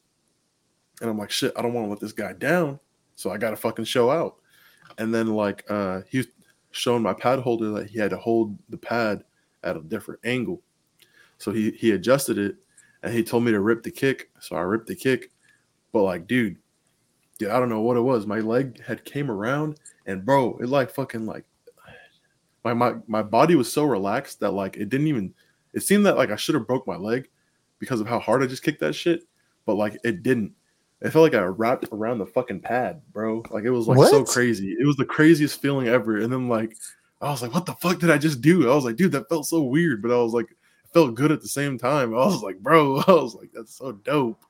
And I'm like, shit, I don't want to let this guy down. So I got to fucking show out. And then like uh he was showing my pad holder that he had to hold the pad at a different angle. So he he adjusted it and he told me to rip the kick. So I ripped the kick. But like, dude, dude, I don't know what it was. My leg had came around and bro, it like fucking like my my my body was so relaxed that like it didn't even it seemed that like I should have broke my leg because of how hard I just kicked that shit, but like it didn't. It felt like I wrapped around the fucking pad, bro. Like it was like so crazy. It was the craziest feeling ever. And then like I was like, what the fuck did I just do? I was like, dude, that felt so weird, but I was like, felt good at the same time. I was like, bro, I was like, that's so dope.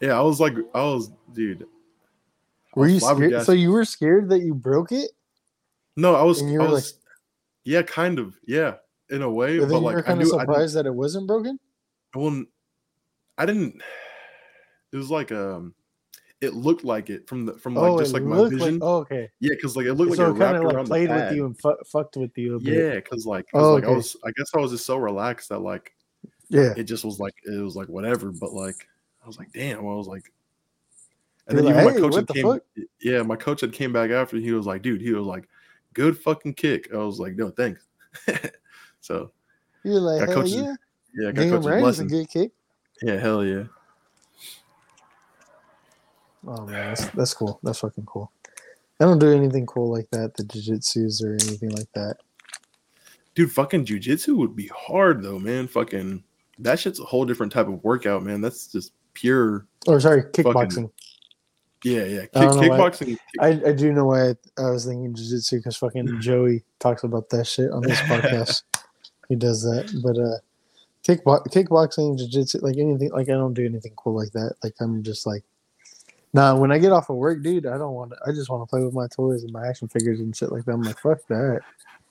Yeah, I was like, I was, dude. I Were was you scared? So you were scared that you broke it, No, I was. I was yeah, kind of. Yeah, in a way. but But then you like, were I kind of knew. I surprised that it wasn't broken. well, I didn't. It was like um, it looked like it from the from like oh, just like my vision. like. Oh, okay. Yeah, because like it looked like so it it kind of like played with you and fu- fucked with you. Yeah, because like, 'cause, Oh, like I okay. was, I guess I was just so relaxed that like Yeah. it just was like it was like whatever. But like I was like, damn. I was like, and You're then like, even "Hey, my coach had came. fuck?" Yeah, my coach had came back after. He was like, dude, he was like, good fucking kick. I was like, no, thanks. so You're like, hell coaches- yeah. yeah, I got Damn coach's right, a good kick. Yeah, hell yeah. Oh man, that's, that's cool. That's fucking cool. I don't do anything cool like that, the jiu-jitsus or anything like that. Dude, fucking jujitsu would be hard though, man. Fucking that shit's a whole different type of workout, man. That's just pure. Or sorry, kickboxing. Yeah, yeah. Kick, I don't why- kickboxing. I, I do know why I, I was thinking jiu-jitsu because fucking Joey talks about that shit on this podcast. he does that, but uh, kickbo- kickboxing, jiu-jitsu, like anything, like I don't do anything cool like that. Like I'm just like, nah. When I get off of work, dude, I don't want to. I just want to play with my toys and my action figures and shit like that. I'm like, fuck that.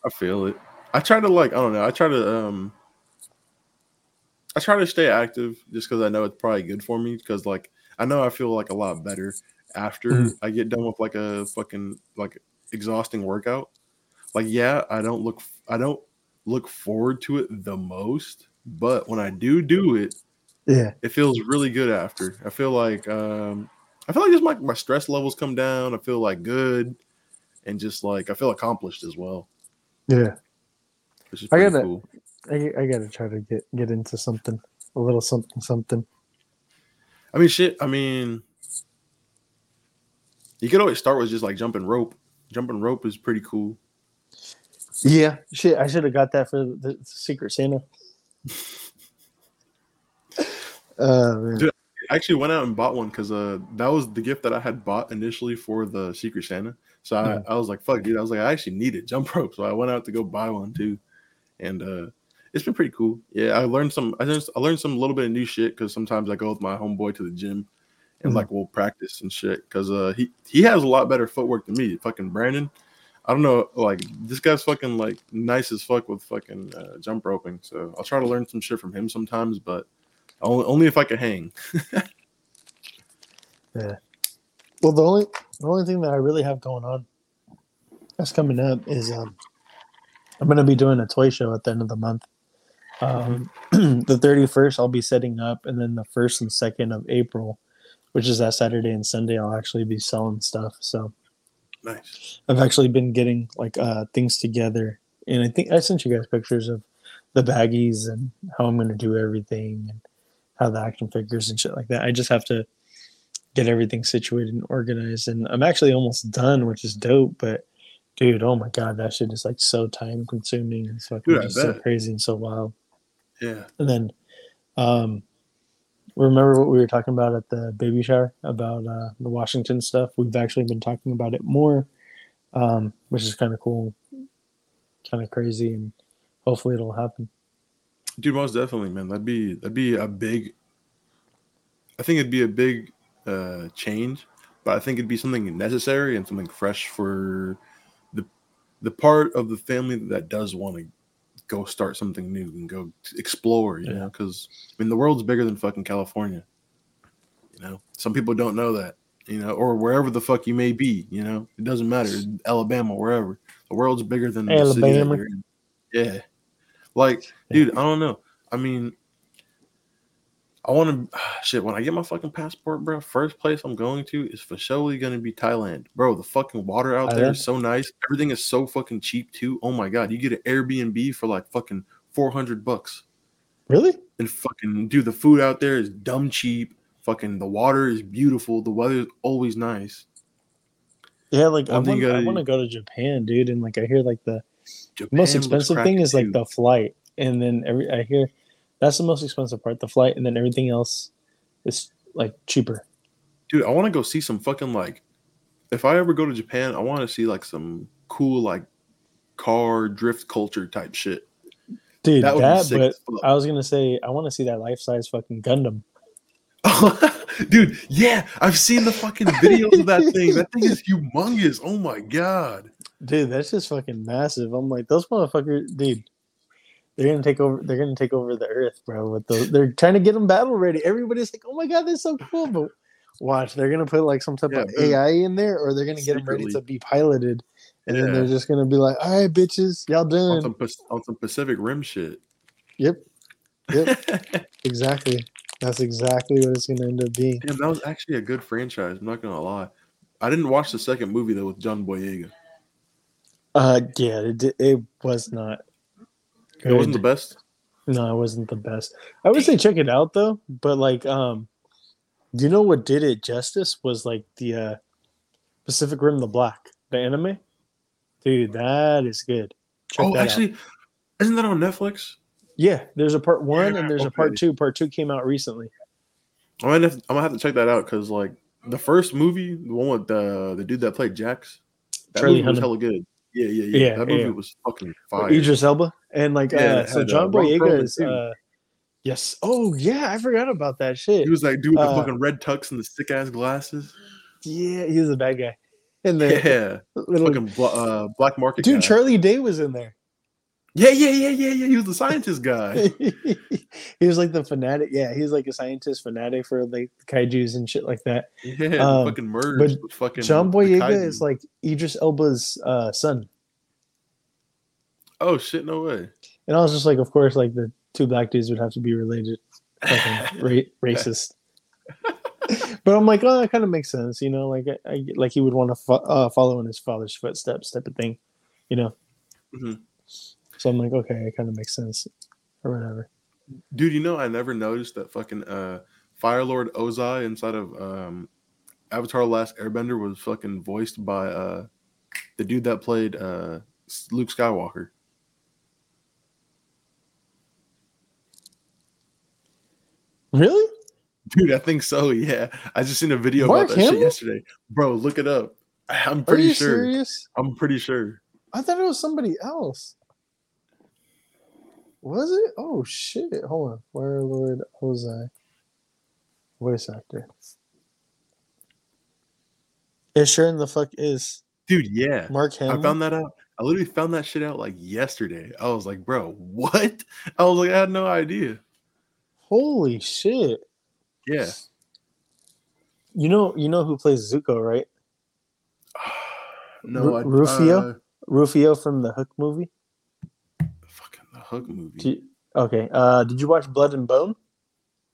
I feel it. I try to like I don't know. I try to um I try to stay active just because I know it's probably good for me because like I know I feel like a lot better after Mhm. I get done with like a fucking like exhausting workout. Like yeah, I don't look I don't look forward to it the most, but when I do do it, Yeah, it feels really good after. I feel like um I feel like just my, my stress levels come down. I feel like good and just like I feel accomplished as well. yeah. Which is I pretty gotta- cool. I, I gotta try to get get into something, a little something, something. I mean, shit. I mean, you could always start with just like jumping rope. Jumping rope is pretty cool. Yeah, shit. I should have got that for the, the Secret Santa. Uh, man. Dude, I actually went out and bought one because uh, that was the gift that I had bought initially for the Secret Santa. So I, Mhm. I was like, "Fuck, dude!" I was like, "I actually needed jump rope," so I went out to go buy one too, and uh, it's been pretty cool. Yeah, I learned some. I just I learned some little bit of new shit because sometimes I go with my homeboy to the gym, and Mhm. like we'll practice and shit. Because uh, he he has a lot better footwork than me. Fucking Brandon. I don't know, like this guy's fucking like nice as fuck with fucking uh, jump roping. So I'll try to learn some shit from him sometimes, but only, if I could hang. Yeah. Well, the only the only thing that I really have going on that's coming up is um, I'm going to be doing a toy show at the end of the month. Um, the 31st, I'll be setting up, and then the first and second of April, which is that Saturday and Sunday, I'll actually be selling stuff. So Nice. I've actually been getting like uh, things together, and I think I sent you guys pictures of the baggies and how I'm going to do everything and how the action figures and shit like that. I just have to get everything situated and organized, and I'm actually almost done, which is dope. But dude, oh my god, that shit is like so time consuming. It's fucking Dude, so crazy and so wild. Yeah. And then, um, remember what we were talking about at the baby shower about uh, the Washington stuff? We've actually been talking about it more, um, which is kind of cool, kind of crazy, and hopefully it'll happen. Dude, most definitely, man. That'd be that'd be a big. I think it'd be a big uh, change, but I think it'd be something necessary and something fresh for the the part of the family that does want to go start something new and go explore. You Yeah. know, because I mean, the world's bigger than fucking California. You know, some people don't know that. You know, or wherever the fuck you may be. You know, it doesn't matter. Alabama, wherever. The world's bigger than the city that Alabama. you're in. Yeah, like. Dude, I don't know. I mean, I want to shit when I get my fucking passport, bro. First place I'm going to is for surely going to be Thailand, bro. The fucking water out oh, there Thailand? is so nice. Everything is so fucking cheap too. Oh my god, you get an Airbnb for like fucking four hundred bucks, Really? and fucking dude, the food out there is dumb cheap. Fucking the water is beautiful. The weather is always nice. Yeah, like I One want, I gotta- want to go to Japan, dude, and like I hear like the Japan most expensive thing is like the flight, and then every I hear that's the most expensive part, the flight, and then everything else is like cheaper. dude. I want to go see some fucking like. If I ever go to Japan, I want to see like some cool like car drift culture type shit. Dude, That that, would be sick but fuck. I was gonna say I want to see that life size fucking Gundam. Dude, yeah, I've seen the fucking videos of that thing. That thing is humongous. Oh my god. Dude, that's just fucking massive. I'm like, those motherfuckers, dude. They're gonna take over. They're gonna take over the earth, bro. With those, they're trying to get them battle ready. Everybody's like, "Oh my god, they're so cool!" But watch, they're gonna put like some type Yeah, of. AI in there, or they're gonna get them ready to be piloted, and then they're just gonna be like, "All right, bitches, y'all On done." some, on some Pacific Rim shit. Yep, yep, exactly. That's exactly what it's gonna end up being. Damn, that was actually a good franchise. I'm not gonna lie. I didn't watch the second movie though with John Boyega. Uh, yeah, it, it was not. It wasn't the best. No, it wasn't the best. I would say check it out though, but like um do you know what did it justice was like the uh Pacific Rim the Black, the anime? Dude, that is good. Check oh, that out. actually, isn't that on Netflix? Yeah, there's a part one Yeah, and there's a part two. Part two came out recently. I'm gonna have, I'm gonna have to check that out because like the first movie, the one with the the dude that played Jax, that Charlie movie was hella good. Yeah, yeah, yeah. Yeah, that movie yeah. was fucking fire. Idris Elba. And like Yeah, uh so uh, John Boyega is uh yes. Oh yeah, I forgot about that shit. He was like dude with the Uh, fucking red tux and the sick ass glasses. yeah, he was a bad guy. And the Yeah, little fucking bla- uh, black market. dude, guy. Charlie Day was in there. Yeah, yeah, yeah, yeah, yeah. He was the scientist guy. he was like the fanatic. Yeah, he was like a scientist fanatic for like kaiju's and shit like that. Yeah, Um, fucking merged. but with fucking John Boyega is like Idris Elba's uh, son, oh shit, no way. and I was just like, of course, like the two black dudes would have to be related. Fucking ra- racist. but I'm like, oh, that kind of makes sense, you know, like I, I like he would want to fo- uh, follow in his father's footsteps, type of thing, you know. Mhm. So I'm like, okay, it kind of makes sense, or whatever. Dude, you know I never noticed that fucking uh Fire Lord Ozai inside of um Avatar Last Airbender was fucking voiced by uh the dude that played uh Luke Skywalker. Really? Dude, I think so, yeah. I just seen a video Mark about that Hamill? shit yesterday. Bro, look it up. I'm Are pretty you sure. serious? I'm pretty sure. I thought it was somebody else. Was it? Oh shit! Hold on. Fire Lord Ozai. Voice actor. It sure in the fuck is Dude, yeah. Mark Hamill. I found that out. I literally found that shit out like yesterday. I was like, bro, what? I was like, I had no idea. Holy shit! Yeah. You know, you know who plays Zuko, right? No, Ru- Rufio? uh, Rufio from the Hook movie. fucking the Hook movie. You- okay. Uh, did you watch Blood and Bone?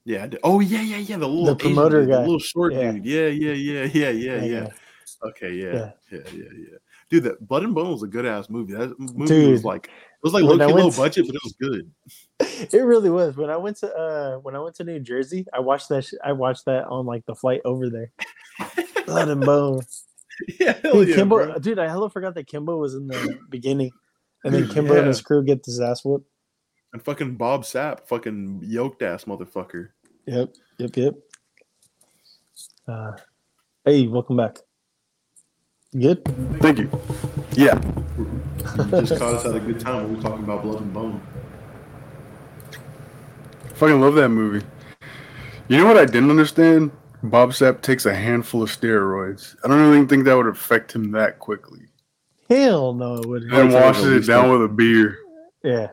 yeah. I did- Oh yeah, yeah, yeah. The little The promoter dude, guy. the little short Yeah. dude. Yeah, yeah, yeah, yeah, yeah, Yeah, yeah. Okay, yeah, Yeah. yeah, yeah, yeah. Dude, that Blood and Bone was a good ass movie. That movie Dude. was like was like low, low budget, but it was good. It really was. When I went to uh when I went to New Jersey, I watched that. Sh- I watched that on like the flight over there. Blood and Bone. yeah, Dude, yeah, Kimbo, dude, I hella forgot that Kimbo was in the beginning, and then Kimbo and his crew get his ass whooped. And fucking Bob Sapp, fucking yoked ass motherfucker. Yep, yep, yep. Uh, hey, welcome back. You Good. Thank you. Yeah. You just caught us at a good time when we were talking about Blood and Bone. Fucking love that movie. You know what I didn't understand? Bob Sapp takes a handful of steroids. I don't really think that would affect him that quickly. Hell no, it wouldn't. And I'll washes it down least with a beer. Yeah,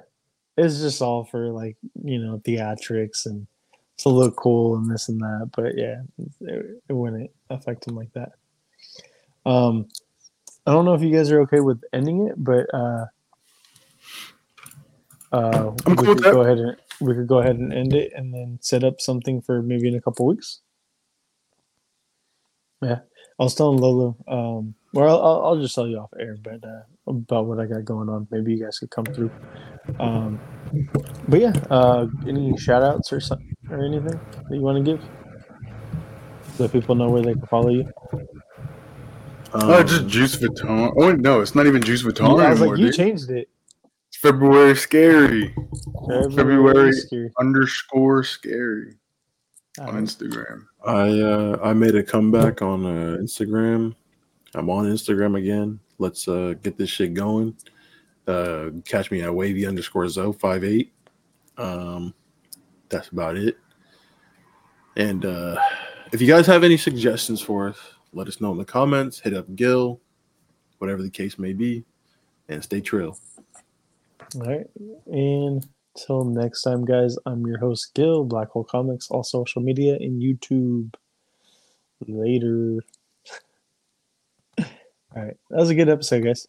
it's just all for like you know theatrics and to look cool and this and that. But yeah, it, it wouldn't affect him like that. Um, I don't know if you guys are okay with ending it, but uh, uh, I'm we cool could go ahead and we could go ahead and end it and then set up something for maybe in a couple weeks. Yeah, I was telling Lolo. Um, well, I'll, I'll just tell you off air, but uh, about what I got going on. Maybe you guys could come through. Um, but yeah, uh, any shout outs or something or anything that you want to give? Let people know where they can follow you. Oh, Um, just Juice Vuitton. Oh no, it's not even Juice Vuitton I was anymore. like, you dude. changed it. It's February scary February. Scary. underscore scary on Instagram. I uh, I made a comeback on uh, Instagram. I'm on Instagram again. Let's uh, get this shit going. Uh, catch me at wavy underscore zo five eight. Um, that's about it. And uh, if you guys have any suggestions for us, let us know in the comments. Hit up Gil, whatever the case may be, and stay trill. All right. And until next time, guys, I'm your host, Gil, Black Hole Comics, all social media and YouTube. Later. All right. That was a good episode, guys.